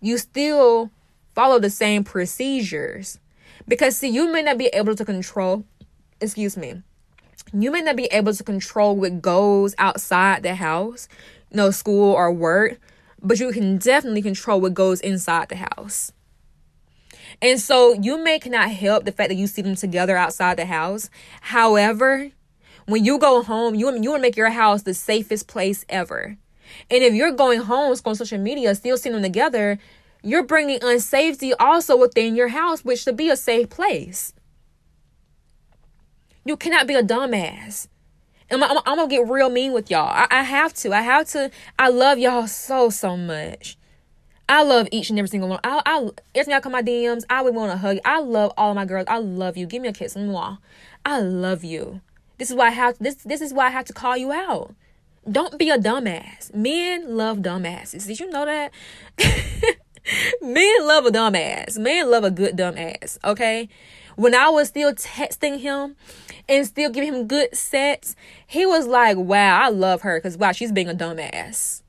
Speaker 1: You still follow the same procedures. Because see, you may not be able to control, excuse me. You may not be able to control what goes outside the house no school or work, but you can definitely control what goes inside the house. And so you may cannot help the fact that you see them together outside the house. However, when you go home, you, you want to make your house the safest place ever. And if you're going home, on social media, still seeing them together, you're bringing unsafety also within your house, which should be a safe place. You cannot be a dumbass. I'm, I'm, I'm gonna get real mean with y'all. I, I have to. I have to. I love y'all so so much. I love each and every single one. I, I every time I come my DMs, I would want to hug. I love all of my girls. I love you. Give me a kiss. Mwah. I love you. This is why I have this. This is why I have to call you out. Don't be a dumbass. Men love dumbasses. Did you know that? Men love a dumbass. Men love a good dumbass. Okay. When I was still texting him and still giving him good sets, he was like, wow, I love her because, wow, she's being a dumbass.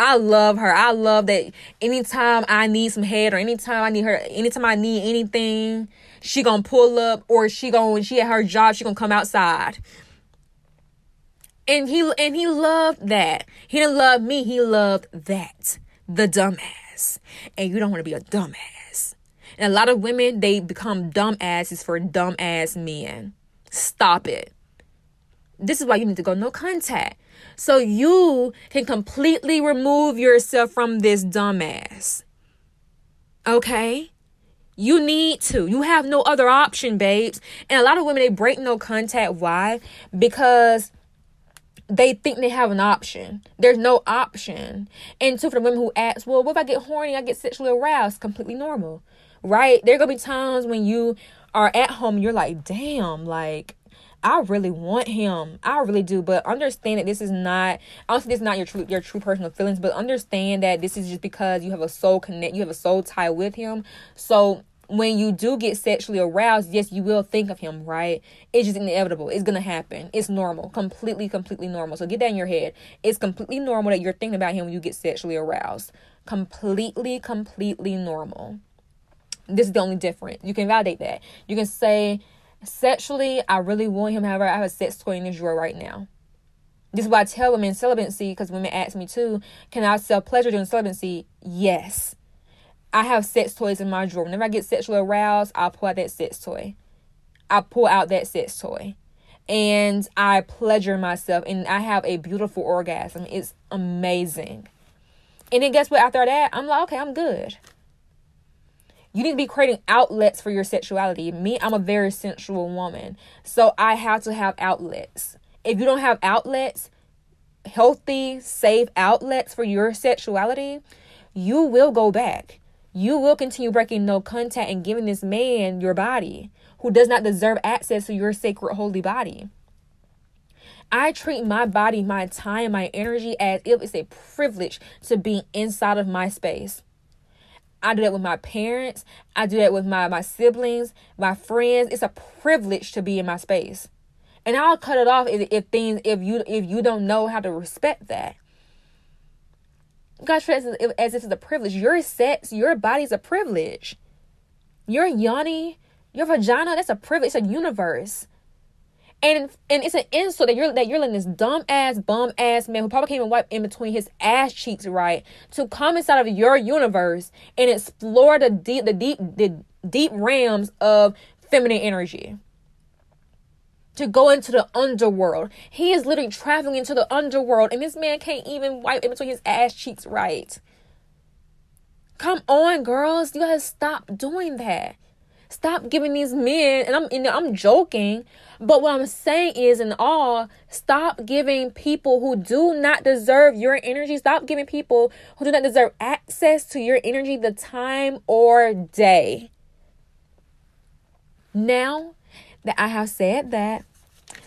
Speaker 1: I love her. I love that anytime I need some head or anytime I need her, anytime I need anything, she gonna pull up or she gonna, when she at her job, she gonna come outside. And he, and he loved that. He didn't love me. He loved that. The dumbass. And you don't want to be a dumbass. And a lot of women, they become dumbasses for dumbass men. Stop it. This is why you need to go no contact. So you can completely remove yourself from this dumbass. Okay? You need to. You have no other option, babes. And a lot of women, they break no contact. Why? Because they think they have an option. There's no option. And so for the women who ask, well, what if I get horny? I get sexually aroused? Completely normal, right? There are gonna be times when you are at home, you're like, damn, like I really want him. I really do. But understand that this is not honestly this is not your true your true personal feelings, but understand that this is just because you have a soul connect you have a soul tie with him. So when you do get sexually aroused, yes, you will think of him, right? It's just inevitable. It's gonna happen. It's normal. Completely, completely normal. So get that in your head. It's completely normal that you're thinking about him when you get sexually aroused. Completely, completely normal. This is the only difference. You can validate that. You can say, Sexually, I really want him. However, I have a sex toy in the drawer right now. This is why I tell women celibacy because women ask me too, can I sell pleasure during celibacy? Yes. I have sex toys in my drawer. Whenever I get sexually aroused, I pull out that sex toy. I pull out that sex toy. And I pleasure myself and I have a beautiful orgasm. It's amazing. And then guess what? After that, I'm like, okay, I'm good. You need to be creating outlets for your sexuality. Me, I'm a very sensual woman. So I have to have outlets. If you don't have outlets, healthy, safe outlets for your sexuality, you will go back. You will continue breaking no contact and giving this man your body who does not deserve access to your sacred holy body. I treat my body, my time, my energy as if it's a privilege to be inside of my space. I do that with my parents. I do that with my, my siblings, my friends. It's a privilege to be in my space. And I'll cut it off if, if things if you if you don't know how to respect that. God treats as, if it's a privilege. Your sex, your body's a privilege. Your yoni, your vagina, that's a privilege. It's a universe. And and it's an insult that you're that you're letting this dumb ass bum ass man who probably can't even wipe in between his ass cheeks right to come inside of your universe and explore the deep the deep the deep realms of feminine energy. To go into the underworld. He is literally traveling into the underworld and this man can't even wipe in between his ass cheeks right. Come on, girls. You gotta stop doing that. Stop giving these men, and I'm and I'm joking, but what I'm saying is, in all, stop giving people who do not deserve your energy. Stop giving people who do not deserve access to your energy the time or day. Now that I have said that,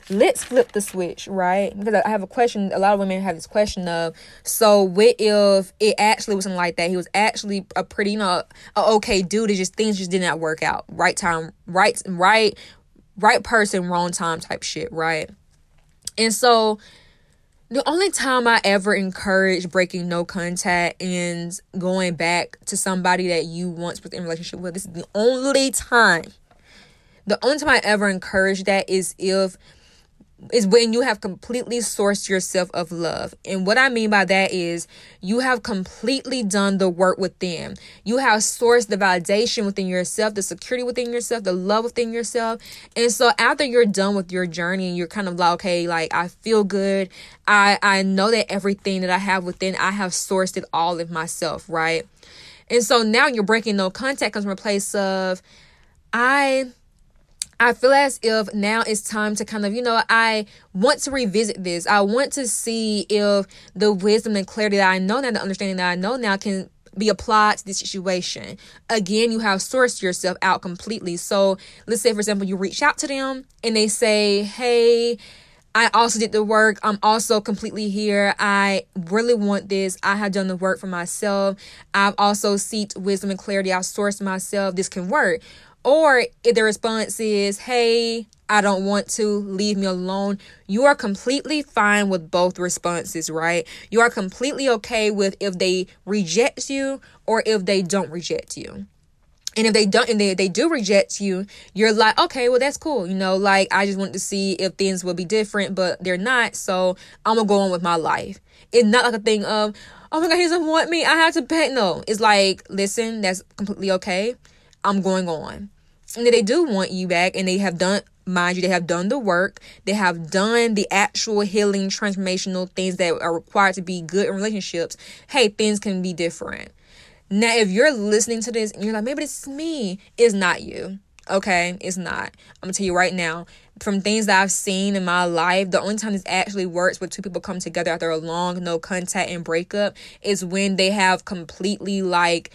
Speaker 1: let's flip the switch, right? Because I have a question. A lot of women have this question of, so what if it actually wasn't like that? He was actually a pretty, you know, okay dude. It just things just did not work out. Right time, right, right, right person, wrong time type shit, right? And so the only time I ever encourage breaking no contact and going back to somebody that you once was in relationship with, this is the only time. The only time I ever encourage that is if is when you have completely sourced yourself of love. And what I mean by that is you have completely done the work within. You have sourced the validation within yourself, the security within yourself, the love within yourself. And so after you're done with your journey and you're kind of like, okay, like I feel good. I I know that everything that I have within, I have sourced it all of myself, right? And so now you're breaking no contact comes from a place of I I feel as if now it's time to kind of, you know, I want to revisit this. I want to see if the wisdom and clarity that I know now, the understanding that I know now can be applied to this situation. Again, you have sourced yourself out completely. So let's say, for example, you reach out to them and they say, Hey, I also did the work. I'm also completely here. I really want this. I have done the work for myself. I've also sought wisdom and clarity. I've sourced myself. This can work. Or if the response is, hey, I don't want to, leave me alone, you are completely fine with both responses, right? You are completely okay with if they reject you or if they don't reject you. And if they don't, and they, they do reject you, you're like, okay, well, that's cool. You know, like, I just want to see if things will be different, but they're not. So I'm going to go on with my life. It's not like a thing of, oh my God, he doesn't want me. I have to pay. No, it's like, listen, that's completely okay. I'm going on. And they do want you back and they have done mind you they have done the work. They have done the actual healing transformational things that are required to be good in relationships. Hey things can be different. Now if you're listening to this and you're like maybe is me it's not you. Okay? It's not. I'm gonna tell you right now from things that i've seen in my life the only time this actually works when two people come together after a long no contact and breakup is when they have completely like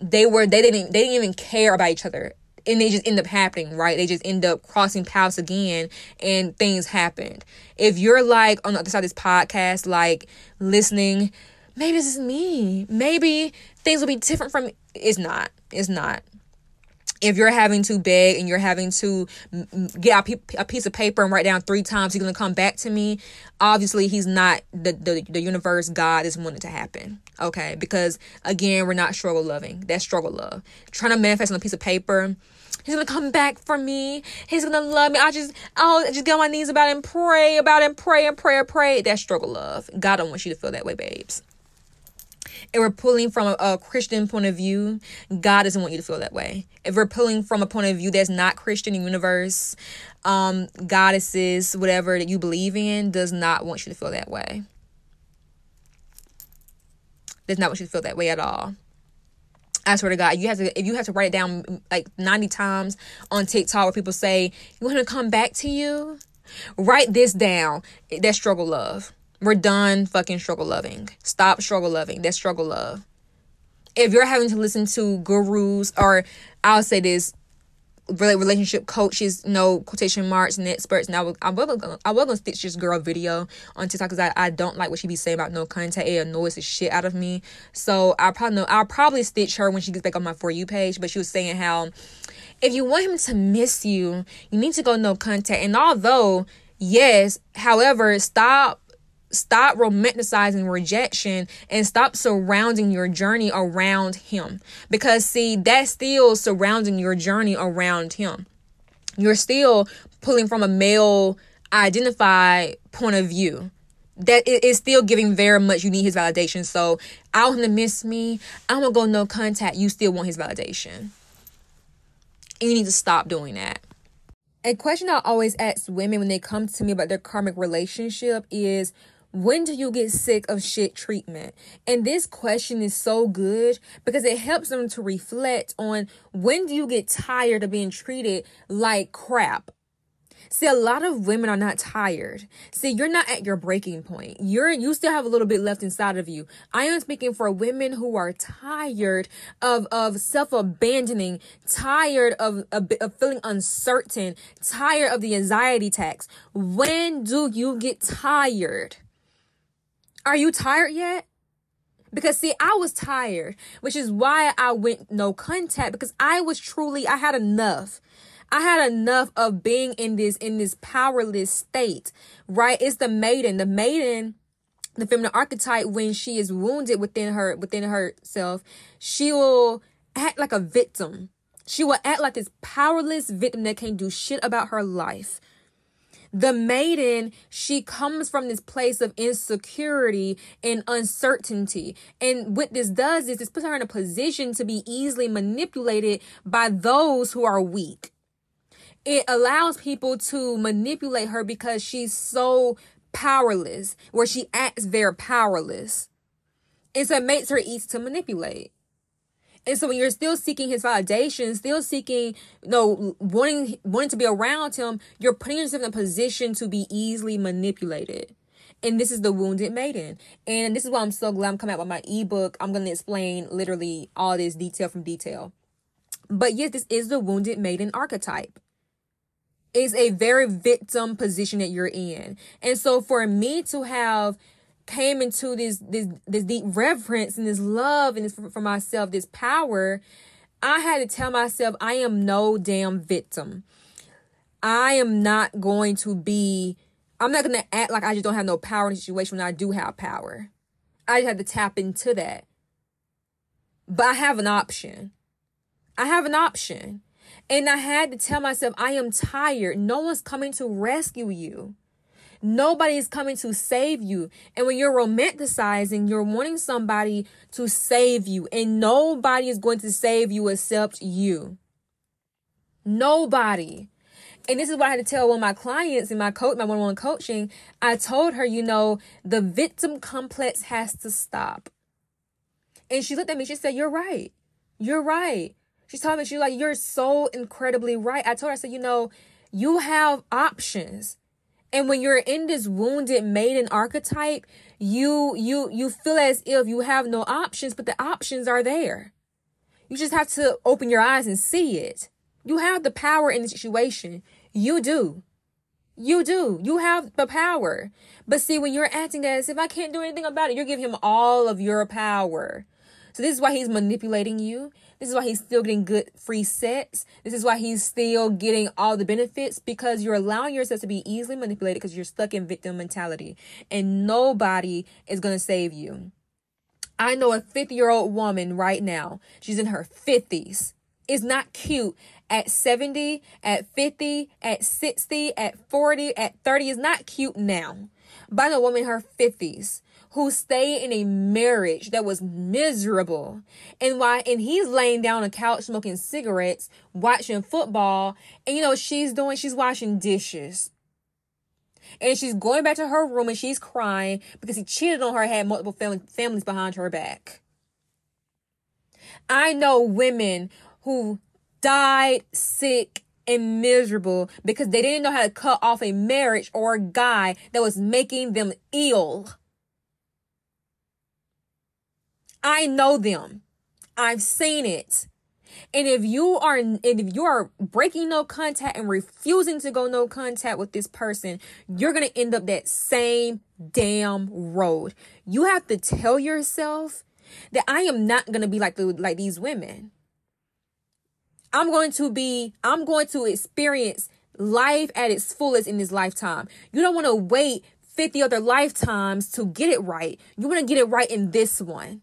Speaker 1: they were they didn't they didn't even care about each other and they just end up happening, right? They just end up crossing paths again and things happened. If you're like on the other side of this podcast, like listening, maybe this is me. Maybe things will be different from it's not. It's not if you're having to beg and you're having to get a piece of paper and write down three times he's going to come back to me obviously he's not the, the the universe god is wanting to happen okay because again we're not struggle loving that's struggle love trying to manifest on a piece of paper He's gonna come back for me. He's gonna love me. I just, oh, just get on my knees about it and pray about it and pray and pray and pray. That's struggle love. God don't want you to feel that way, babes. If we're pulling from a, a, Christian point of view, God doesn't want you to feel that way. If we're pulling from a point of view that's not Christian the universe, um, goddesses, whatever that you believe in, does not want you to feel that way. Does not want you to feel that way at all. I swear to God, you have to if you have to write it down like 90 times on TikTok where people say, You want to come back to you? Write this down. That struggle love. We're done fucking struggle loving. Stop struggle loving. That's struggle love. If you're having to listen to gurus or I'll say this relationship coaches, no quotation marks and experts. Now I was gonna, I was gonna stitch this girl video on TikTok because I, I don't like what she be saying about no contact. It annoys the shit out of me. So I probably know I'll probably stitch her when she gets back on my for you page. But she was saying how if you want him to miss you, you need to go no contact. And although yes, however, stop stop romanticizing rejection and stop surrounding your journey around him. Because see that's still surrounding your journey around him. You're still pulling from a male identified point of view. That is still giving very much you need his validation. So i want to miss me. I'm gonna go no contact. You still want his validation. And you need to stop doing that. A question I always ask women when they come to me about their karmic relationship is when do you get sick of shit treatment? And this question is so good because it helps them to reflect on when do you get tired of being treated like crap? See, a lot of women are not tired. See, you're not at your breaking point. You're you still have a little bit left inside of you. I am speaking for women who are tired of of self-abandoning, tired of, of, of feeling uncertain, tired of the anxiety tax. When do you get tired? Are you tired yet? Because see, I was tired, which is why I went no contact because I was truly I had enough. I had enough of being in this in this powerless state, right? It's the maiden. The maiden the feminine archetype when she is wounded within her within herself she will act like a victim she will act like this powerless victim that can't do shit about her life the maiden she comes from this place of insecurity and uncertainty and what this does is this puts her in a position to be easily manipulated by those who are weak it allows people to manipulate her because she's so powerless, where she acts very powerless. And so it makes her easy to manipulate. And so when you're still seeking his validation, still seeking, you know, wanting wanting to be around him, you're putting yourself in a position to be easily manipulated. And this is the wounded maiden. And this is why I'm so glad I'm coming out with my ebook. I'm gonna explain literally all this detail from detail. But yes, this is the wounded maiden archetype It's a very victim position that you're in. And so for me to have came into this this this deep reverence and this love and this for, for myself, this power, I had to tell myself I am no damn victim. I am not going to be I'm not going to act like I just don't have no power in a situation when I do have power. I just had to tap into that. But I have an option. I have an option. And I had to tell myself, I am tired. No one's coming to rescue you. Nobody is coming to save you. And when you're romanticizing, you're wanting somebody to save you. And nobody is going to save you except you. Nobody. And this is what I had to tell one of my clients in my coach, my one-on-one coaching. I told her, you know, the victim complex has to stop. And she looked at me, she said, You're right. You're right. She told me, she's like, you're so incredibly right. I told her, I said, you know, you have options. And when you're in this wounded maiden archetype, you you you feel as if you have no options, but the options are there. You just have to open your eyes and see it. You have the power in the situation. You do. You do. You have the power. But see, when you're acting as if I can't do anything about it, you're giving him all of your power. So this is why he's manipulating you. This is why he's still getting good free sets. This is why he's still getting all the benefits because you're allowing yourself to be easily manipulated because you're stuck in victim mentality and nobody is going to save you. I know a 50 year old woman right now. She's in her 50s. Is not cute at 70, at 50, at 60, at 40, at 30 is not cute now. Know a woman in her 50s who stayed in a marriage that was miserable. And why and he's laying down on a couch smoking cigarettes, watching football, and you know she's doing she's washing dishes. And she's going back to her room and she's crying because he cheated on her, had multiple family, families behind her back. I know women who died sick and miserable because they didn't know how to cut off a marriage or a guy that was making them ill. I know them. I've seen it. And if you are if you are breaking no contact and refusing to go no contact with this person, you're going to end up that same damn road. You have to tell yourself that I am not going to be like the like these women. I'm going to be I'm going to experience life at its fullest in this lifetime. You don't want to wait 50 other lifetimes to get it right. You want to get it right in this one.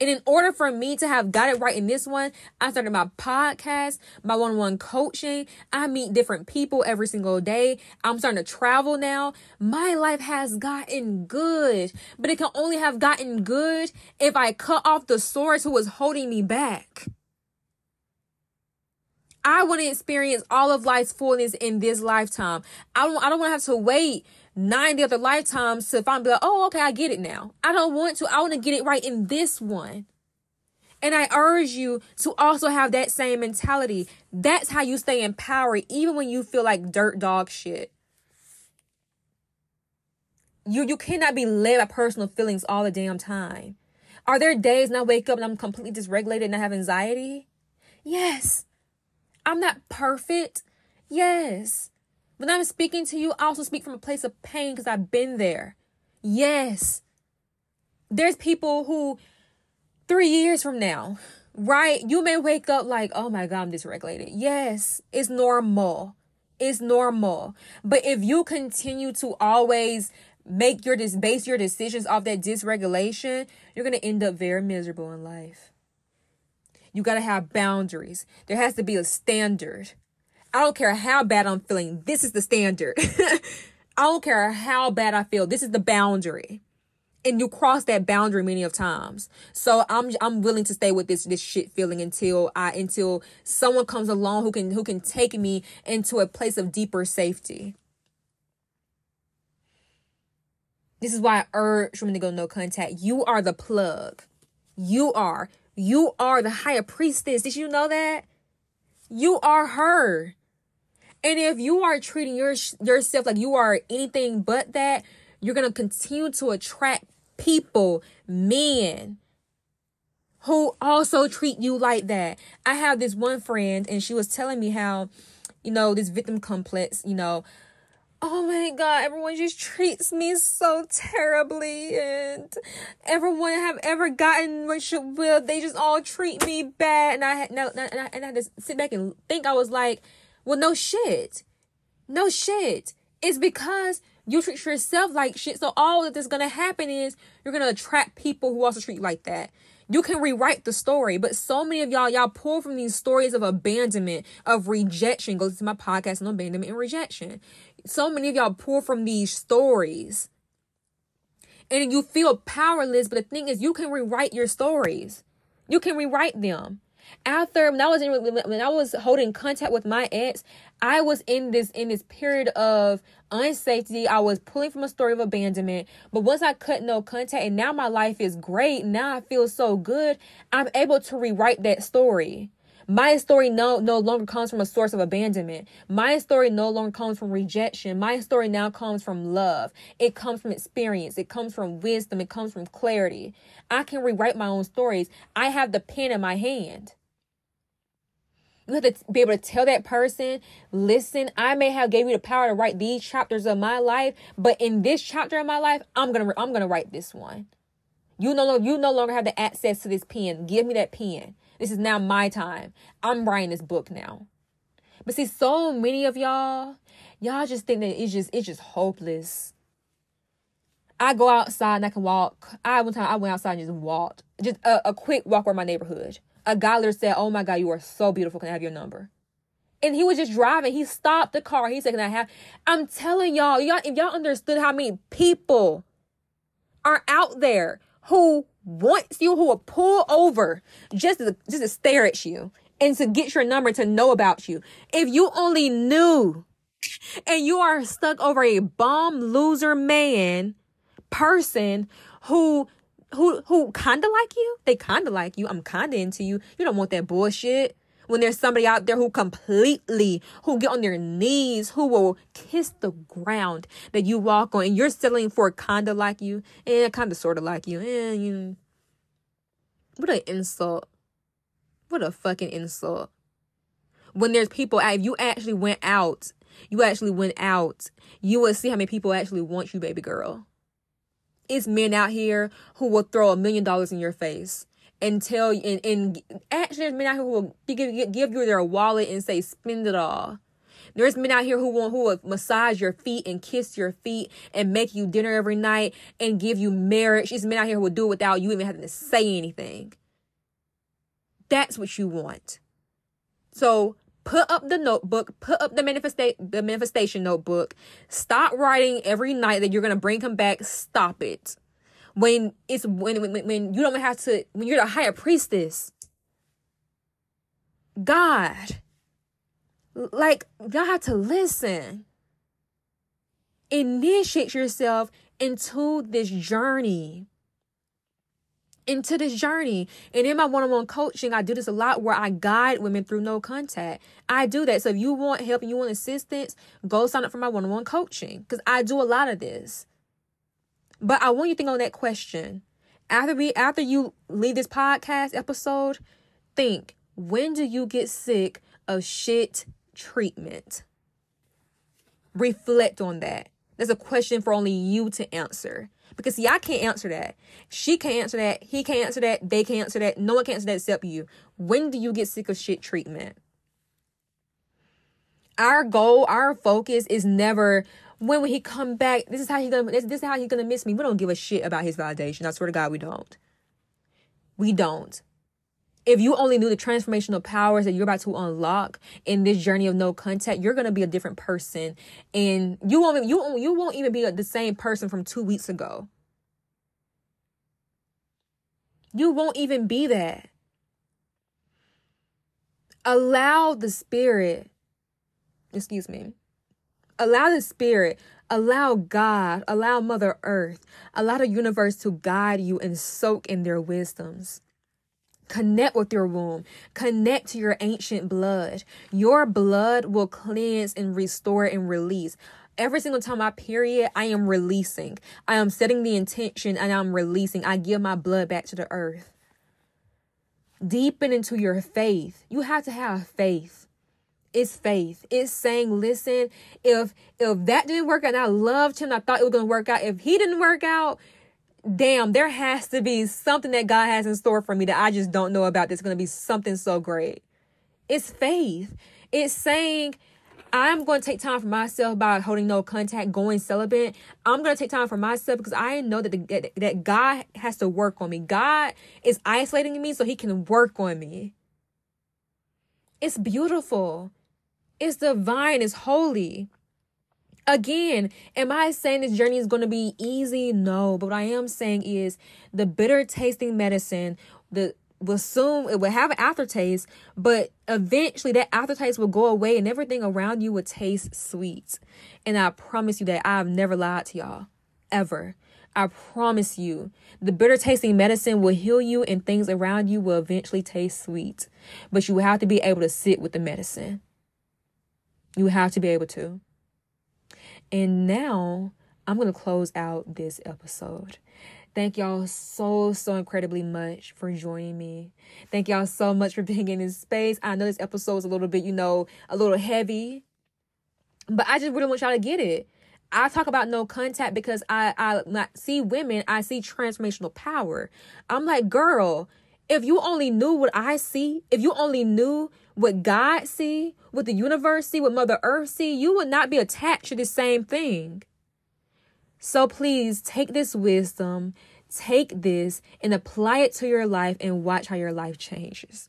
Speaker 1: And in order for me to have got it right in this one, I started my podcast, my one on one coaching. I meet different people every single day. I'm starting to travel now. My life has gotten good, but it can only have gotten good if I cut off the source who was holding me back. I want to experience all of life's fullness in this lifetime. I don't, I don't want to have to wait 90 other lifetimes to finally be like, oh, okay, I get it now. I don't want to. I want to get it right in this one. And I urge you to also have that same mentality. That's how you stay empowered, even when you feel like dirt dog shit. You you cannot be led by personal feelings all the damn time. Are there days when I wake up and I'm completely dysregulated and I have anxiety? Yes. I'm not perfect. Yes. When I'm speaking to you, I also speak from a place of pain because I've been there. Yes. There's people who, three years from now, right? You may wake up like, oh my God, I'm dysregulated. Yes, it's normal. It's normal. But if you continue to always make your dis- base your decisions off that dysregulation, you're gonna end up very miserable in life. You gotta have boundaries. There has to be a standard. I don't care how bad I'm feeling. This is the standard. I don't care how bad I feel. This is the boundary. And you cross that boundary many of times. So I'm I'm willing to stay with this this shit feeling until I until someone comes along who can who can take me into a place of deeper safety. This is why I urge women to go no contact. You are the plug. You are. You are the higher priestess. Did you know that? You are her. And if you are treating your, yourself like you are anything but that, you're going to continue to attract people, men, who also treat you like that. I have this one friend, and she was telling me how, you know, this victim complex, you know, oh my god everyone just treats me so terribly and everyone have ever gotten relationship will they just all treat me bad and i had no and I, and I had to sit back and think i was like well no shit no shit it's because you treat yourself like shit so all that's gonna happen is you're gonna attract people who also treat you like that you can rewrite the story, but so many of y'all, y'all pull from these stories of abandonment, of rejection. Go to my podcast on abandonment and rejection so many of y'all pull from these stories and you feel powerless. But the thing is, you can rewrite your stories. You can rewrite them. After when I was in, when I was holding contact with my ex, I was in this in this period of unsafety. I was pulling from a story of abandonment. But once I cut no contact, and now my life is great. Now I feel so good. I'm able to rewrite that story. My story no, no longer comes from a source of abandonment. My story no longer comes from rejection. My story now comes from love. It comes from experience. It comes from wisdom. It comes from clarity. I can rewrite my own stories. I have the pen in my hand. You have to be able to tell that person, listen, I may have gave you the power to write these chapters of my life, but in this chapter of my life, I'm gonna I'm gonna write this one. You no longer you no longer have the access to this pen. Give me that pen. This is now my time. I'm writing this book now. But see, so many of y'all, y'all just think that it's just it's just hopeless. I go outside and I can walk. I one time I went outside and just walked. Just a, a quick walk around my neighborhood. A guy said, Oh my God, you are so beautiful. Can I have your number? And he was just driving. He stopped the car. He said, Can I have? I'm telling y'all, y'all, if y'all understood how many people are out there who wants you, who will pull over just to, just to stare at you and to get your number to know about you. If you only knew and you are stuck over a bomb loser man person who who who kinda like you, they kinda like you. I'm kinda into you. You don't want that bullshit. When there's somebody out there who completely who get on their knees who will kiss the ground that you walk on and you're settling for kind of like you and kind of sort of like you and you what an insult. What a fucking insult. When there's people if you actually went out you actually went out you will see how many people actually want you baby girl it's men out here who will throw a million dollars in your face and tell you and, and actually there's men out here who will give, give you their wallet and say spend it all there's men out here who want who will massage your feet and kiss your feet and make you dinner every night and give you marriage. There's men out here who will do it without you even having to say anything. That's what you want. So put up the notebook, put up the manifestation the manifestation notebook. Stop writing every night that you're gonna bring him back. Stop it when it's when, when when you don't have to when you're the higher priestess god like y'all have to listen initiate yourself into this journey into this journey. And in my one on one coaching, I do this a lot where I guide women through no contact. I do that. So if you want help and you want assistance, go sign up for my one on one coaching because I do a lot of this. But I want you to think on that question. After we after you leave this podcast episode, think, when do you get sick of shit treatment? Reflect on that. That's a question for only you to answer. Because see, I can't answer that. She can't answer that. He can't answer that. They can't answer that. No one can answer that except you. When do you get sick of shit treatment? Our goal, our focus is never when will he come back? This is how he gonna this, this is how he's gonna miss me. We don't give a shit about his validation. I swear to God, we don't. We don't. If you only knew the transformational powers that you're about to unlock in this journey of no contact, you're gonna be a different person, and you won't you won't, you won't even be the same person from two weeks ago. You won't even be that. Allow the spirit, excuse me, Allow the Spirit, allow God, allow Mother Earth, allow the universe to guide you and soak in their wisdoms. Connect with your womb. Connect to your ancient blood. Your blood will cleanse and restore and release. Every single time I period, I am releasing. I am setting the intention and I'm releasing. I give my blood back to the earth. Deepen into your faith. You have to have faith. It's faith. It's saying, listen, if if that didn't work out, and I loved him, I thought it was gonna work out. If he didn't work out, damn, there has to be something that God has in store for me that I just don't know about that's gonna be something so great. It's faith. It's saying, I'm going to take time for myself by holding no contact, going celibate. I'm going to take time for myself because I know that the, that God has to work on me. God is isolating me so He can work on me. It's beautiful. It's divine, it's holy. Again, am I saying this journey is going to be easy? No, but what I am saying is the bitter tasting medicine, the will soon it will have an aftertaste, but eventually that aftertaste will go away and everything around you will taste sweet. And I promise you that I've never lied to y'all. Ever. I promise you, the bitter tasting medicine will heal you and things around you will eventually taste sweet. But you will have to be able to sit with the medicine. You have to be able to. And now I'm going to close out this episode. Thank y'all so, so incredibly much for joining me. Thank y'all so much for being in this space. I know this episode is a little bit, you know, a little heavy, but I just really want y'all to get it. I talk about no contact because I, I see women, I see transformational power. I'm like, girl, if you only knew what I see, if you only knew what God see, what the universe see, what Mother Earth see, you would not be attached to the same thing. So please take this wisdom, take this and apply it to your life and watch how your life changes.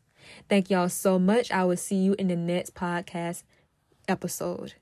Speaker 1: Thank y'all so much. I will see you in the next podcast episode.